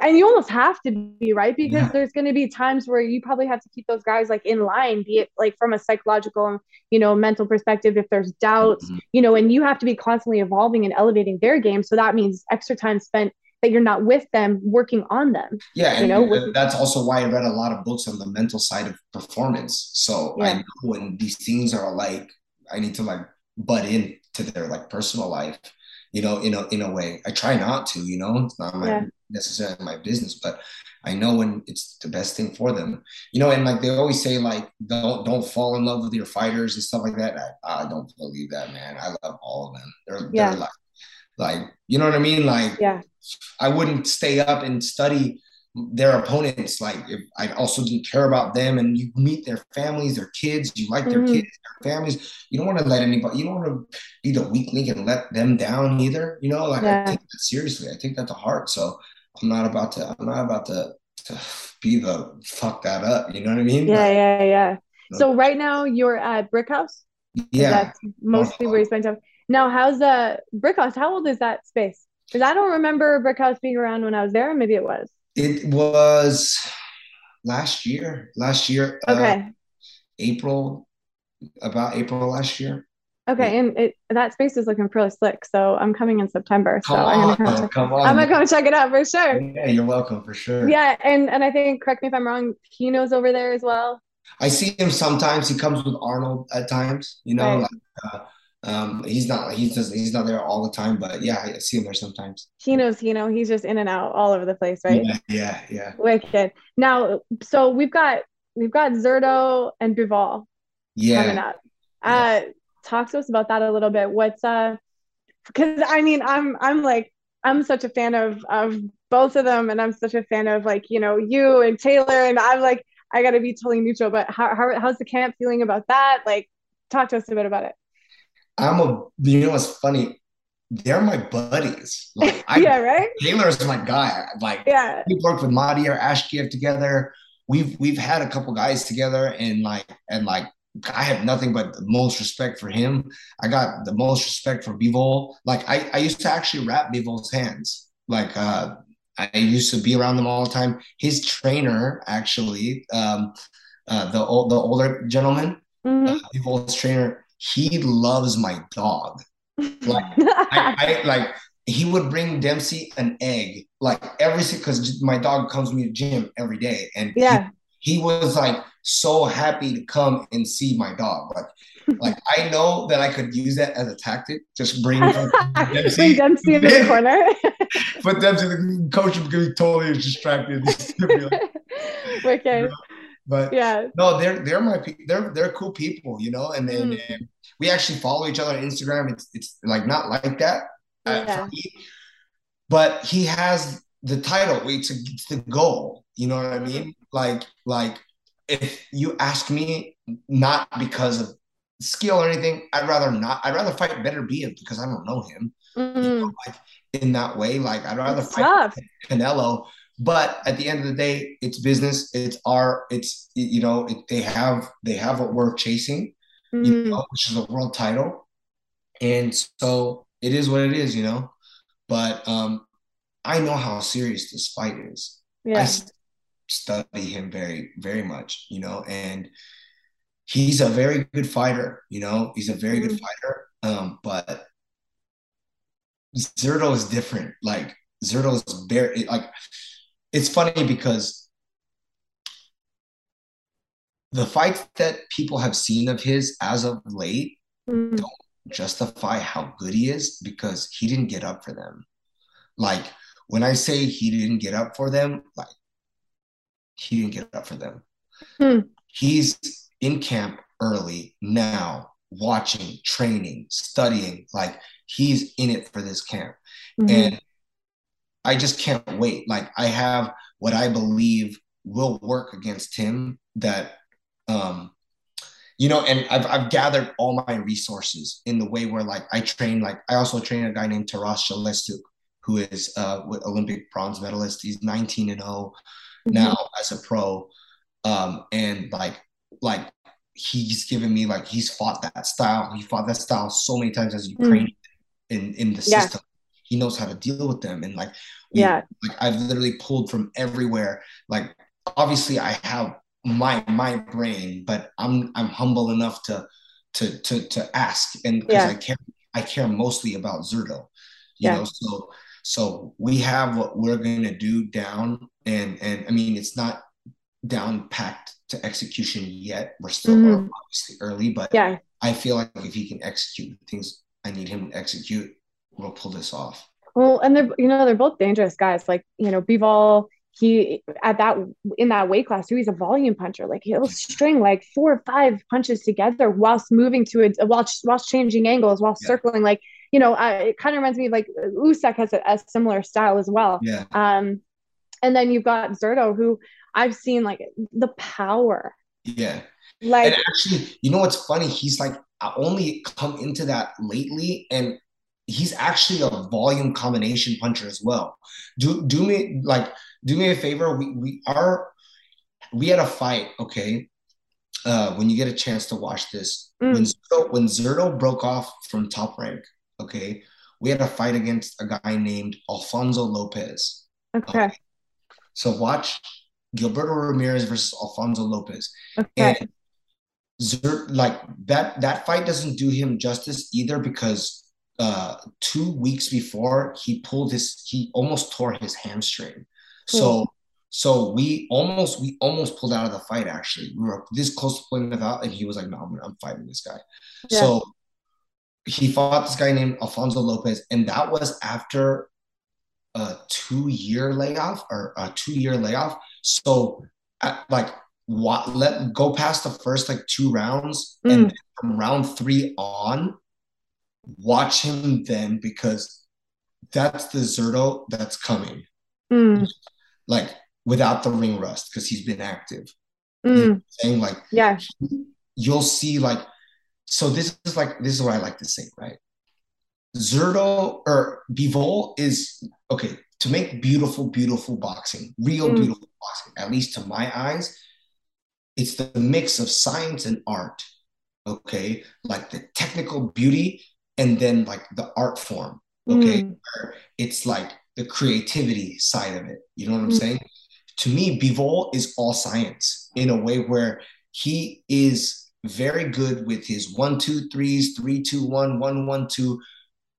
and you almost have to be right because yeah. there's going to be times where you probably have to keep those guys like in line be it like from a psychological you know mental perspective if there's doubts mm-hmm. you know and you have to be constantly evolving and elevating their game so that means extra time spent that you're not with them working on them yeah you know with- that's also why i read a lot of books on the mental side of performance so yeah. i know when these things are like i need to like butt in to their like personal life you know, in a in a way. I try not to, you know, it's not my yeah. necessarily my business, but I know when it's the best thing for them. You know, and like they always say, like don't don't fall in love with your fighters and stuff like that. I, I don't believe that, man. I love all of them. They're, yeah. they're like like you know what I mean? Like yeah. I wouldn't stay up and study their opponents like if i also didn't care about them and you meet their families their kids you like their mm-hmm. kids their families you don't want to let anybody you don't want to be the weak link and let them down either you know? Like yeah. i take that seriously i take that to heart so i'm not about to i'm not about to, to be the fuck that up you know what i mean? Yeah like, yeah yeah. so right now you're at brick house? Yeah. that's mostly where you spend time? Now how's the brick house how old is that space? Because i don't remember brick house being around when i was there maybe it was it was last year. Last year. Uh, okay. Uh, April, about April last year. Okay, yeah. and it, that space is looking pretty slick. So I'm coming in September. So come I'm gonna come, come on. I'm gonna come check it out for sure. Yeah, you're welcome for sure. Yeah, and and I think correct me if I'm wrong. Kino's over there as well. I see him sometimes. He comes with Arnold at times. You know, right. like, uh, um, he's not he's just he's not there all the time, but yeah, I see him there sometimes. He knows, you know, he's just in and out all over the place, right? Yeah, yeah, yeah. Wicked. Now, so we've got we've got Zurdo and Bivol yeah. coming up. Uh, yeah. talk to us about that a little bit. What's uh, because I mean, I'm I'm like I'm such a fan of of both of them, and I'm such a fan of like you know you and Taylor, and I'm like I got to be totally neutral. But how, how how's the camp feeling about that? Like, talk to us a bit about it. I'm a you know what's funny? They're my buddies. Like I, yeah, right. Taylor's my guy. Like yeah, we've worked with Madiyar Ashkeyev together. We've we've had a couple guys together and like and like I have nothing but the most respect for him. I got the most respect for Bivol. Like I, I used to actually wrap Bivol's hands. Like uh I used to be around them all the time. His trainer, actually, um, uh, the old, the older gentleman, mm-hmm. uh, Bivol's trainer, he loves my dog. Like I, I, like he would bring Dempsey an egg like every because my dog comes to me to gym every day, and yeah, he, he, was like so happy to come and see my dog. Like, like I know that I could use that as a tactic. Just bring Dempsey, bring Dempsey in the corner. but Dempsey, the coach would be totally distracted. like, okay. You know? But yeah, no, they're they're my they're they're cool people, you know. And then mm. we actually follow each other on Instagram. It's it's like not like that uh, yeah. but he has the title. It's, a, it's the goal. You know what I mean? Like like if you ask me, not because of skill or anything, I'd rather not. I'd rather fight Beterbiev because I don't know him. Mm. You know, like in that way, like I'd rather it's fight tough. Canelo but at the end of the day it's business it's our it's you know it, they have they have what we're chasing mm-hmm. you know, which is a world title and so it is what it is you know but um i know how serious this fight is yeah. i study him very very much you know and he's a very good fighter you know he's a very mm-hmm. good fighter um but Zurdo is different like Zurdo is very like it's funny because the fights that people have seen of his as of late mm. don't justify how good he is because he didn't get up for them. Like when I say he didn't get up for them, like he didn't get up for them. Mm. He's in camp early now, watching, training, studying. Like he's in it for this camp. Mm-hmm. And I just can't wait. Like I have what I believe will work against him that um you know and I've, I've gathered all my resources in the way where like i train like i also train a guy named taras Shelestyuk, who is uh olympic bronze medalist he's 19 and 0 mm-hmm. now as a pro um and like like he's given me like he's fought that style. He fought that style so many times as Ukraine mm. in in the yeah. system. He knows how to deal with them, and like we, yeah, like I've literally pulled from everywhere. Like obviously, I have my my brain, but I'm I'm humble enough to to to to ask, and because yeah. I care I care mostly about Zurdo, you yeah. know. So so we have what we're gonna do down, and and I mean it's not down packed to execution yet. We're still mm-hmm. obviously early, but yeah, I feel like if he can execute things I need him to execute, we'll pull this off. Well, and they're you know they're both dangerous guys. Like you know Bivol, he at that in that weight class too. He's a volume puncher. Like he'll string like four or five punches together whilst moving to it, whilst whilst changing angles, while yeah. circling. Like you know, uh, it kind of reminds me of like Usyk has a, a similar style as well. Yeah. Um, and then you've got Zurdo, who I've seen like the power. Yeah. Like and actually, you know what's funny? He's like I only come into that lately, and he's actually a volume combination puncher as well. Do do me like do me a favor. We we are we had a fight, okay. Uh, when you get a chance to watch this, mm. when Zurdo, when Zurdo broke off from top rank, okay, we had a fight against a guy named Alfonso Lopez. Okay. okay. So watch Gilberto Ramirez versus Alfonso Lopez. Okay. And Zer, like that that fight doesn't do him justice either because uh two weeks before he pulled his he almost tore his hamstring. So so we almost we almost pulled out of the fight actually. We were this close to pulling it out and he was like, no, I'm, I'm fighting this guy. Yeah. So he fought this guy named Alfonso Lopez, and that was after a two year layoff or a two year layoff. So, at, like, what, let go past the first like two rounds, mm. and from round three on, watch him then because that's the Zurdo that's coming. Mm. Like without the ring rust because he's been active. Mm. You know saying like, yeah, you'll see like. So this is like this is what I like to say, right? Zurdo or Bivol is okay to make beautiful, beautiful boxing, real mm. beautiful boxing, at least to my eyes. It's the mix of science and art, okay? Like the technical beauty and then like the art form, okay? Mm. Where it's like the creativity side of it. You know what I'm mm. saying? To me, Bivol is all science in a way where he is very good with his one, two, threes, three, two, one, one, one, two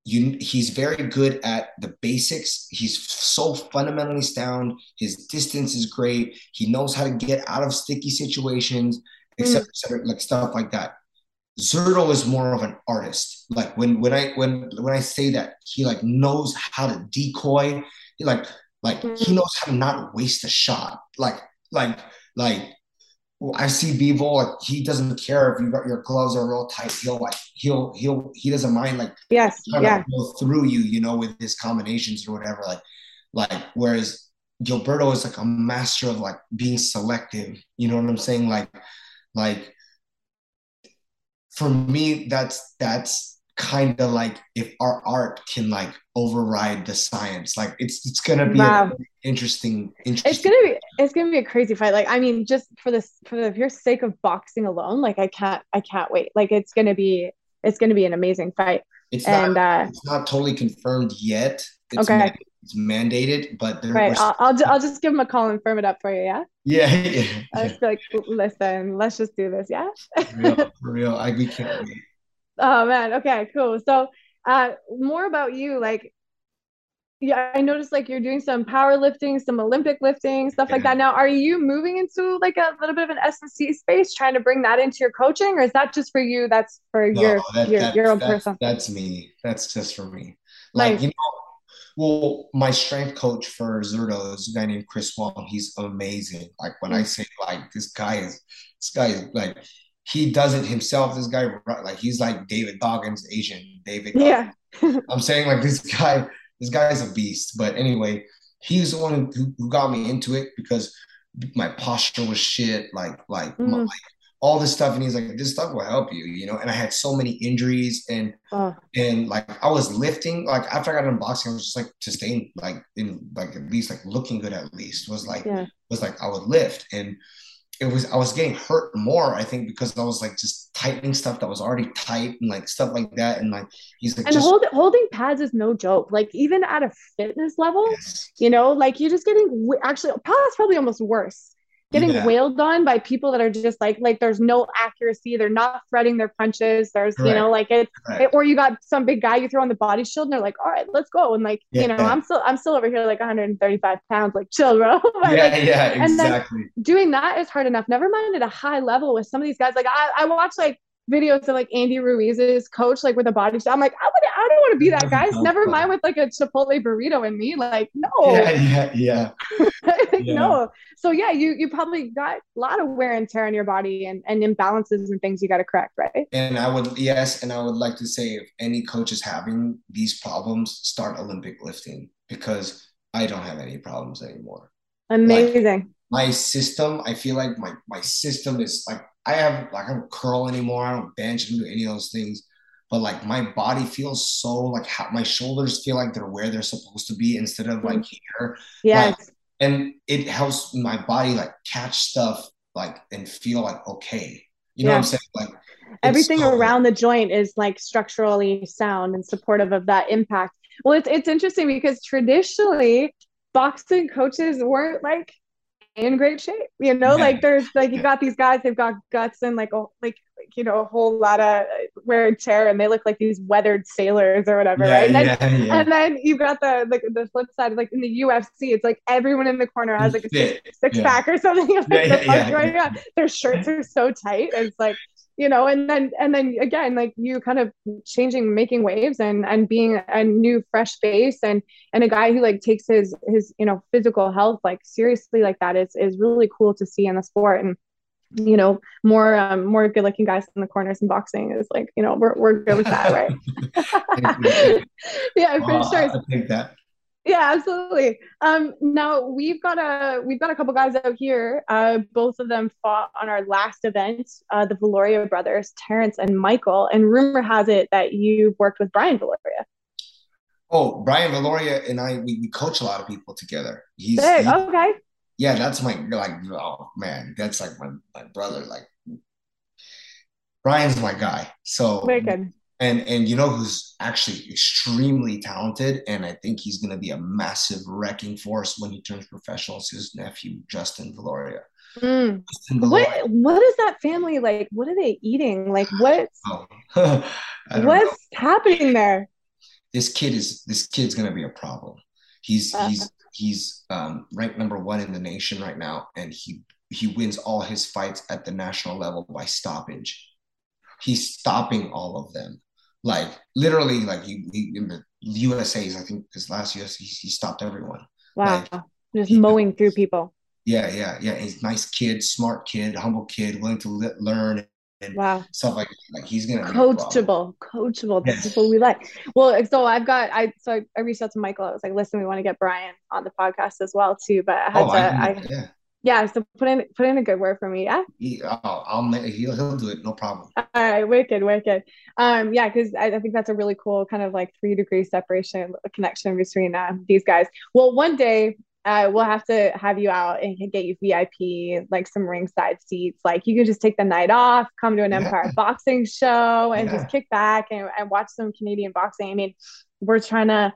you he's very good at the basics. He's so fundamentally sound. His distance is great. He knows how to get out of sticky situations, etc., mm. like stuff like that. Zurdo is more of an artist. Like when when I when when I say that, he like knows how to decoy. He like like mm. he knows how to not waste a shot. Like like like I see Bivol like he doesn't care if you got your gloves are real tight. He'll like he'll he'll he doesn't mind like yes yeah go through you you know with his combinations or whatever like like whereas Gilberto is like a master of like being selective. You know what I'm saying? Like like for me that's that's kind of like if our art can like override the science like it's it's gonna be wow. interesting, interesting it's gonna be it's gonna be a crazy fight like i mean just for this for the pure sake of boxing alone like i can't i can't wait like it's gonna be it's gonna be an amazing fight it's and not, uh, it's not totally confirmed yet it's okay it's mandated but right I'll, I'll, I'll just give him a call and firm it up for you yeah yeah, yeah. i just like listen let's just do this yeah for real, for real. I, we can't wait Oh man. Okay, cool. So uh more about you, like yeah, I noticed like you're doing some powerlifting, some Olympic lifting, stuff yeah. like that. Now, are you moving into like a little bit of an S&C space, trying to bring that into your coaching, or is that just for you? That's for no, your that, your, that, your own person. That's me. That's just for me. Like nice. you know, well, my strength coach for Zurdo is a guy named Chris Wong. He's amazing. Like when. I mm. say like this guy is this guy is like he does it himself. This guy, like he's like David Goggins, Asian David. Goggins. Yeah. I'm saying like this guy, this guy is a beast. But anyway, he's the one who, who got me into it because my posture was shit, like like, mm-hmm. my, like all this stuff. And he's like, this stuff will help you, you know. And I had so many injuries and oh. and like I was lifting. Like after I got in boxing, I was just like to stay like in like at least like looking good at least was like yeah. was like I would lift and it was I was getting hurt more, I think, because I was like just tightening stuff that was already tight and like stuff like that. And like he's like And just, hold, holding pads is no joke. Like even at a fitness level, Yes. you know, like you're just getting actually pads probably almost worse. Getting Yeah. wailed on by people that are just like like there's no accuracy. They're not threading their punches. There's you know like it's Right. it, or you got some big guy you throw on the body shield and they're like, all right, let's go. And like you know, I'm still I'm still over here like 135 pounds. Like chill, bro. But, yeah, like, yeah, exactly. doing that is hard enough. Never mind at a high level with some of these guys. Like I, I watch like videos of like Andy Ruiz's coach, like with a body shot. I'm like, I would, I don't want to be that guy. Never mind with like a Chipotle burrito in me. Like, no, Yeah, yeah, yeah. Like, Yeah. no. So yeah, you you probably got a lot of wear and tear on your body and and imbalances and things you got to correct, right? And I would yes, and I would like to say if any coach is having these problems, start Olympic lifting because I don't have any problems anymore. Amazing. my system, I feel like my my system is like I have like I don't curl anymore. I don't bench. I don't do any of those things. But like my body feels so like how my shoulders feel like they're where they're supposed to be instead of like mm. here. yes. And it helps my body like catch stuff like and feel like okay. You know Yeah. what I'm saying? Like everything so- around the joint is like structurally sound and supportive of that impact. Well, it's it's interesting because traditionally boxing coaches weren't like in great shape. You know, Yeah. like there's like you got these guys, they've got guts and like oh like like you know a whole lot of uh, wear and tear, and they look like these weathered sailors or whatever, yeah, right? And then, yeah, and then you got the like the flip side, like in the UFC, it's like everyone in the corner has like a six, six pack or something. Like, the. Their shirts are so tight. It's like you know, and then and then again, like you kind of changing, making waves, and and being a new fresh face, and and a guy who like takes his his you know physical health like seriously like that is is really cool to see in the sport and. You know, more um, more good looking guys in the corners in boxing is like, you know, we're, we're good with that, right? yeah, for Wow, sure. I think that Yeah, absolutely. Um, now we've got a we've got a couple guys out here. Uh, both of them fought on our last event. Uh, the Viloria brothers, Terrence and Michael. And rumor has it that you've worked with Brian Viloria. Oh, Brian Viloria and I, we, we coach a lot of people together. He's, he- Okay. Yeah, that's my like. Oh man, that's like my my brother. Like Brian's my guy. So and and you know who's actually extremely talented, and I think he's going to be a massive wrecking force when he turns professional. It's his nephew Justin Viloria. Mm. Justin Viloria. What what is that family like? What are they eating? Like what's Oh, know. what's happening there? this kid is this kid's gonna be a problem. He's Uh. he's he's um, ranked number one in the nation right now, and he he wins all his fights at the national level by stoppage. He's stopping all of them, like literally, like he, he in the USA's. I think his last US, he, he stopped everyone. Wow. Like- Just mowing through people. Yeah, yeah, yeah. He's a nice kid, smart kid, humble kid, willing to le- learn and Wow. stuff like like he's gonna coachable coachable Yes. that's what we like well so i've got i so I, I reached out to michael i was like listen we want to get brian on the podcast as well too but i had Oh, to I, I, yeah. yeah so put in put in a good word for me yeah He, I'll, I'll he'll he'll do it, no problem. all right wicked wicked um yeah because I, I think that's a really cool kind of like three degree separation connection between uh, these guys well one day uh, we'll have to have you out and get you VIP, like some ringside seats. Like you can just take the night off, come to an Yeah. Empire Boxing show, and Yeah. just kick back and, and watch some Canadian boxing. I mean, we're trying to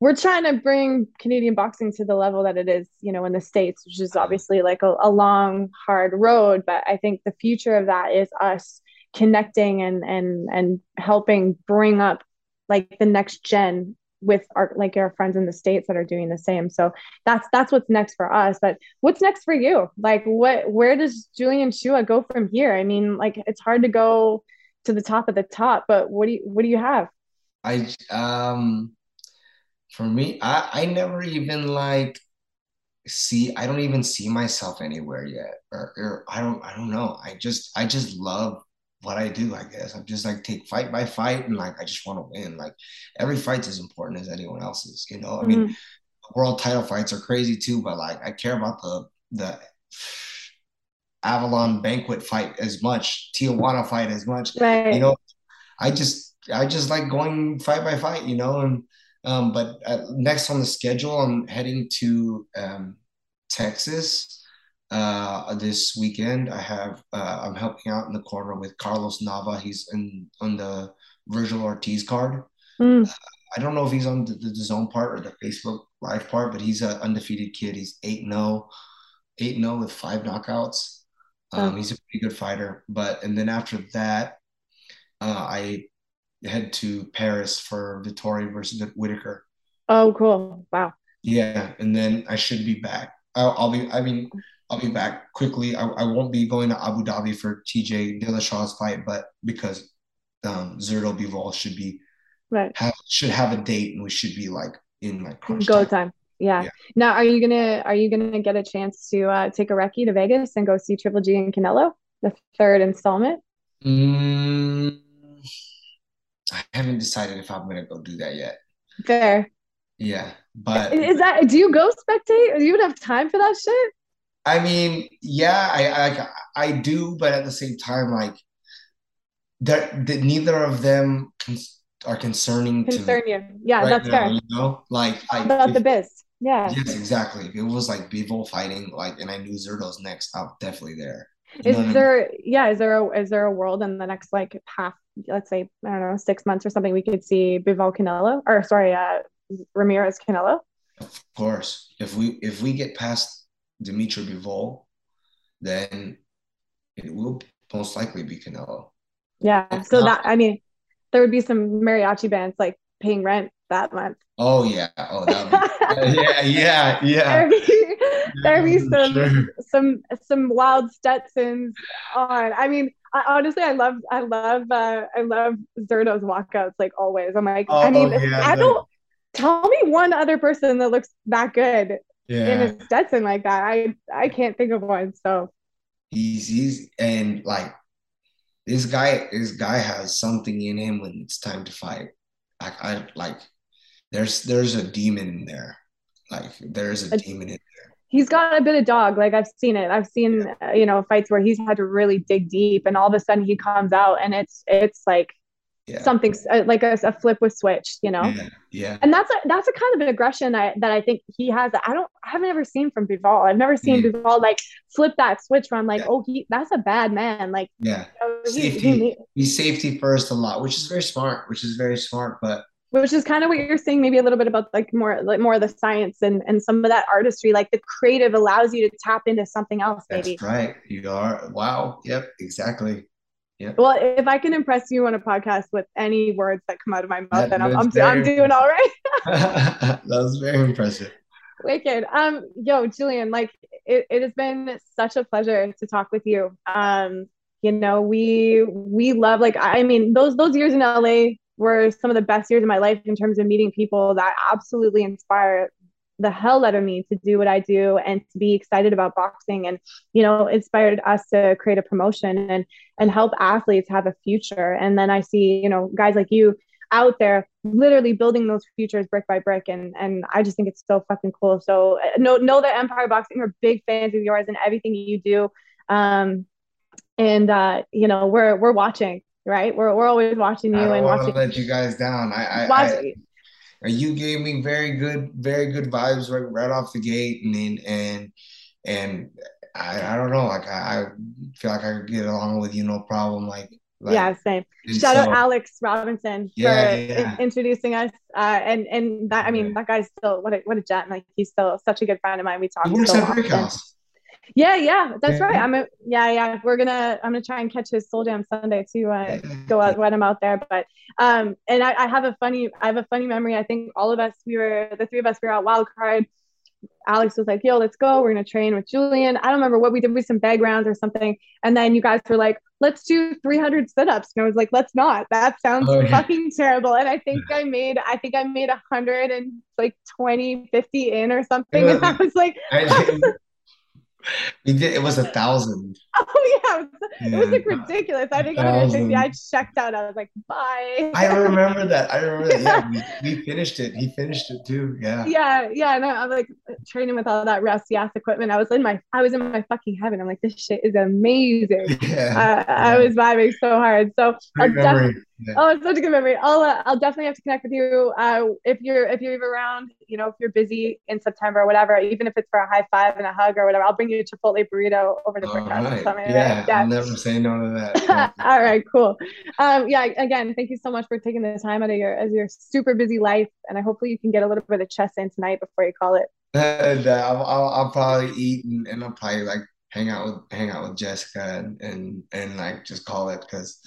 we're trying to bring Canadian boxing to the level that it is, you know, in the states, which is obviously like a, a long, hard road. But I think the future of that is us connecting and and and helping bring up like the next gen with our like our friends in the states that are doing the same so that's that's what's next for us but what's next for you like what where does julian Chua go from here i mean like it's hard to go to the top of the top but what do you what do you have I um for me, I I never even like see I don't even see myself anywhere yet. Or, or I don't I don't know. I just I just love what I do, I guess. I'm just like take fight by fight and like I just want to win. Like every fight's as important as anyone else's, you know. I mean, Mhm. world title fights are crazy too, but like I care about the the Avalon banquet fight as much, Tijuana fight as much right you know i just i just like going fight by fight you know and um but uh, next on the schedule i'm heading to um texas uh, this weekend I have uh, I'm helping out in the corner with Carlos Nava. He's in on the Virgil Ortiz card. Mm. Uh, I don't know if he's on the, the, zone part or the Facebook live part, but he's an undefeated kid. He's 8 0, 8 0 with five knockouts. Um, oh. He's a pretty good fighter. But, and then after that, uh, I head to Paris for Vettori versus Whittaker. Oh, cool. Wow. Yeah. And then I should be back. I'll, I'll be, I mean, I'll be back quickly. I, I won't be going to Abu Dhabi for TJ Dillashaw's fight, but because um, Zurdo Bivol should be right have, should have a date and we should be like in like go time. time. Yeah. yeah. Now, are you gonna are you gonna get a chance to uh, take a recce to Vegas and go see Triple G and Canelo, the third installment? Mm, I haven't decided if I'm gonna go do that yet. Fair. Yeah, but is that? Do you go spectate? Do you even have time for that shit? I mean, yeah, I I, I do, but at the same time, like that, that neither of them are concerning concern to you. Yeah, right that's now, fair. You know, like I, about if, the biz. Yeah. Yes, exactly. If it was like Bivol fighting, like, and I knew Zurdo's next, I'm definitely there. You is there, I mean? yeah, is there a is there a world in the next like half, let's say, I don't know, six months or something, we could see Bivol Canelo, or sorry, uh, Ramirez Canelo? Of course, if we if we get past Dmitry Bivol, then it will most likely be Canelo. Yeah. If so not, that I mean, there would be some mariachi bands like paying rent that month. Oh yeah. Oh that yeah, yeah, yeah. There'd be, there'd be some sure. some some wild Stetsons on. I mean, I, honestly, I love I love uh, I love Zurdo's walkouts like always. I'm like, oh, I mean, yeah, I don't tell me one other person that looks that good yeah. in a Stetson like that. I I can't think of one. So he's he's and like this guy this guy has something in him when it's time to fight. Like I like there's there's a demon in there. Like there's a, a demon in there. He's got a bit of dog. Like I've seen it. I've seen yeah. uh, you know fights where he's had to really dig deep, and all of a sudden he comes out, and it's it's like yeah. something uh, like a, a, flip with switch, you know? Yeah. yeah. And that's a, that's a kind of an aggression I, that I think he has. I don't, I haven't ever seen from Bivol. I've never seen mm. Bivol like flip that switch where I'm like, yeah. oh, he, that's a bad man. Like, yeah, you know, safety, he, he, he's safety first a lot, which is very smart, which is very smart, but which is kind of what you're saying maybe a little bit about like more like more of the science and and some of that artistry like the creative allows you to tap into something else maybe That's right you are wow yep exactly yeah. Well, if I can impress you on a podcast with any words that come out of my mouth, that then I'm, I'm, I'm, doing all right. that was very impressive. Wicked. Um, yo, Julian, like it, it has been such a pleasure to talk with you. Um, you know, we we love like I mean those those years in LA were some of the best years of my life in terms of meeting people that absolutely inspire the hell out of me to do what I do and to be excited about boxing and you know inspired us to create a promotion and and help athletes have a future. And then I see you know guys like you out there literally building those futures brick by brick. And and I just think it's so fucking cool. So uh, know know that Empire Boxing are big fans of yours and everything you do. Um and uh you know we're we're watching right? We're, we're always watching you and watching let you guys down. I, I, I you gave me very good, very good vibes right, right off the gate, and and and I, I don't know, like I, I feel like I could get along with you no problem, like. Like, yeah, same. Shout so, out Alex Robinson yeah, for yeah. In, introducing us. Uh, and and that I mean yeah. that guy's still what a what a gent. Like he's still such a good friend of mine. We talk so often. Yeah, yeah, that's yeah. right. I'm a, yeah, yeah. We're gonna I'm gonna try and catch his Soul Jam Sunday too. Uh, go out when I'm out there. But um, and I, I, have a funny I have a funny memory. I think all of us we were the three of us we were out Wild Card. Alex was like, "Yo, let's go. We're gonna train with Julian." I don't remember what we did. We some bag rounds or something. And then you guys were like, "Let's do 300 sit-ups." And I was like, "Let's not. That sounds oh, yeah. fucking terrible." And I think I made I think I made hundred and like 20, 50 in or something. And I was like. We did. It was a thousand. Oh yeah, it was, yeah, it was like ridiculous. I think I checked out. I was like, bye. I remember that. I remember that. Yeah, we, we, finished it. He finished it too. Yeah. Yeah, yeah. And I, am like training with all that rusty ass equipment. I was in my, I was in my fucking heaven. I'm like, this shit is amazing. Yeah. Uh, yeah. I was vibing so hard. So I'll, def- Yeah. Oh, it's such a good memory. I'll uh, I'll definitely have to connect with you uh, if you're if you're around. You know, if you're busy in September or whatever, even if it's for a high five and a hug or whatever, I'll bring you a Chipotle burrito over to Brickhouse. Right. Yeah, yeah, I'll never say no to that. All right, cool. Um, yeah, again, thank you so much for taking the time out of your as your super busy life, and I hopefully you can get a little bit of chess in tonight before you call it. And uh, I'll, I'll, I'll probably eat and, and I'll probably like hang out with hang out with Jessica and and, and like just call it because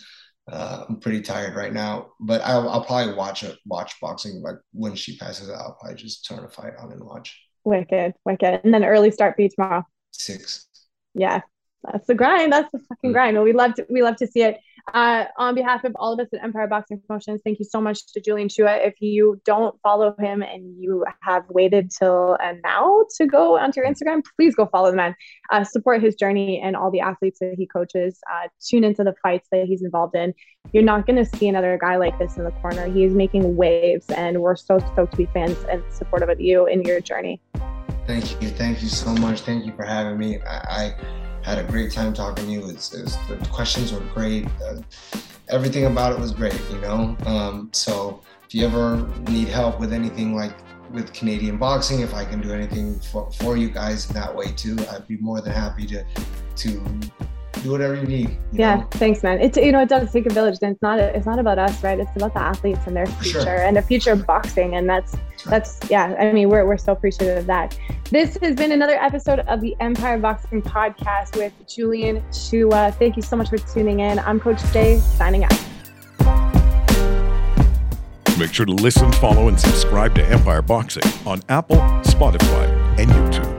uh, I'm pretty tired right now. But I'll, I'll probably watch it watch boxing like when she passes out. I'll probably just turn a fight on and watch. Wicked, wicked, and then early start for you tomorrow. Six. Yeah, that's the grind. That's the fucking mm. grind. Well, we love to we love to see it. Uh, on behalf of all of us at Empire Boxing Promotions, thank you so much to Julian Chua. If you don't follow him and you have waited till and now to go onto your Instagram, please go follow the man. Uh, support his journey and all the athletes that he coaches. Uh, tune into the fights that he's involved in. You're not going to see another guy like this in the corner. He is making waves, and we're so stoked to be fans and supportive of you in your journey. Thank you. Thank you so much. Thank you for having me. I, I had a great time talking to you. It's, it's the questions were great. Uh, everything about it was great, you know. Um, so if you ever need help with anything like with Canadian boxing, if I can do anything for, for you guys in that way too, I'd be more than happy to to do whatever you need. You yeah, know? thanks, man. It's you know it does take a village, and it's not it's not about us, right? It's about the athletes and their future sure. and the future of boxing, and that's that's yeah. I mean, we're we're so appreciative of that. This has been another episode of the Empire Boxing Podcast with Julian Chua. Thank you so much for tuning in. I'm Coach Jay, signing out. Make sure to listen, follow, and subscribe to Empire Boxing on Apple, Spotify, and YouTube.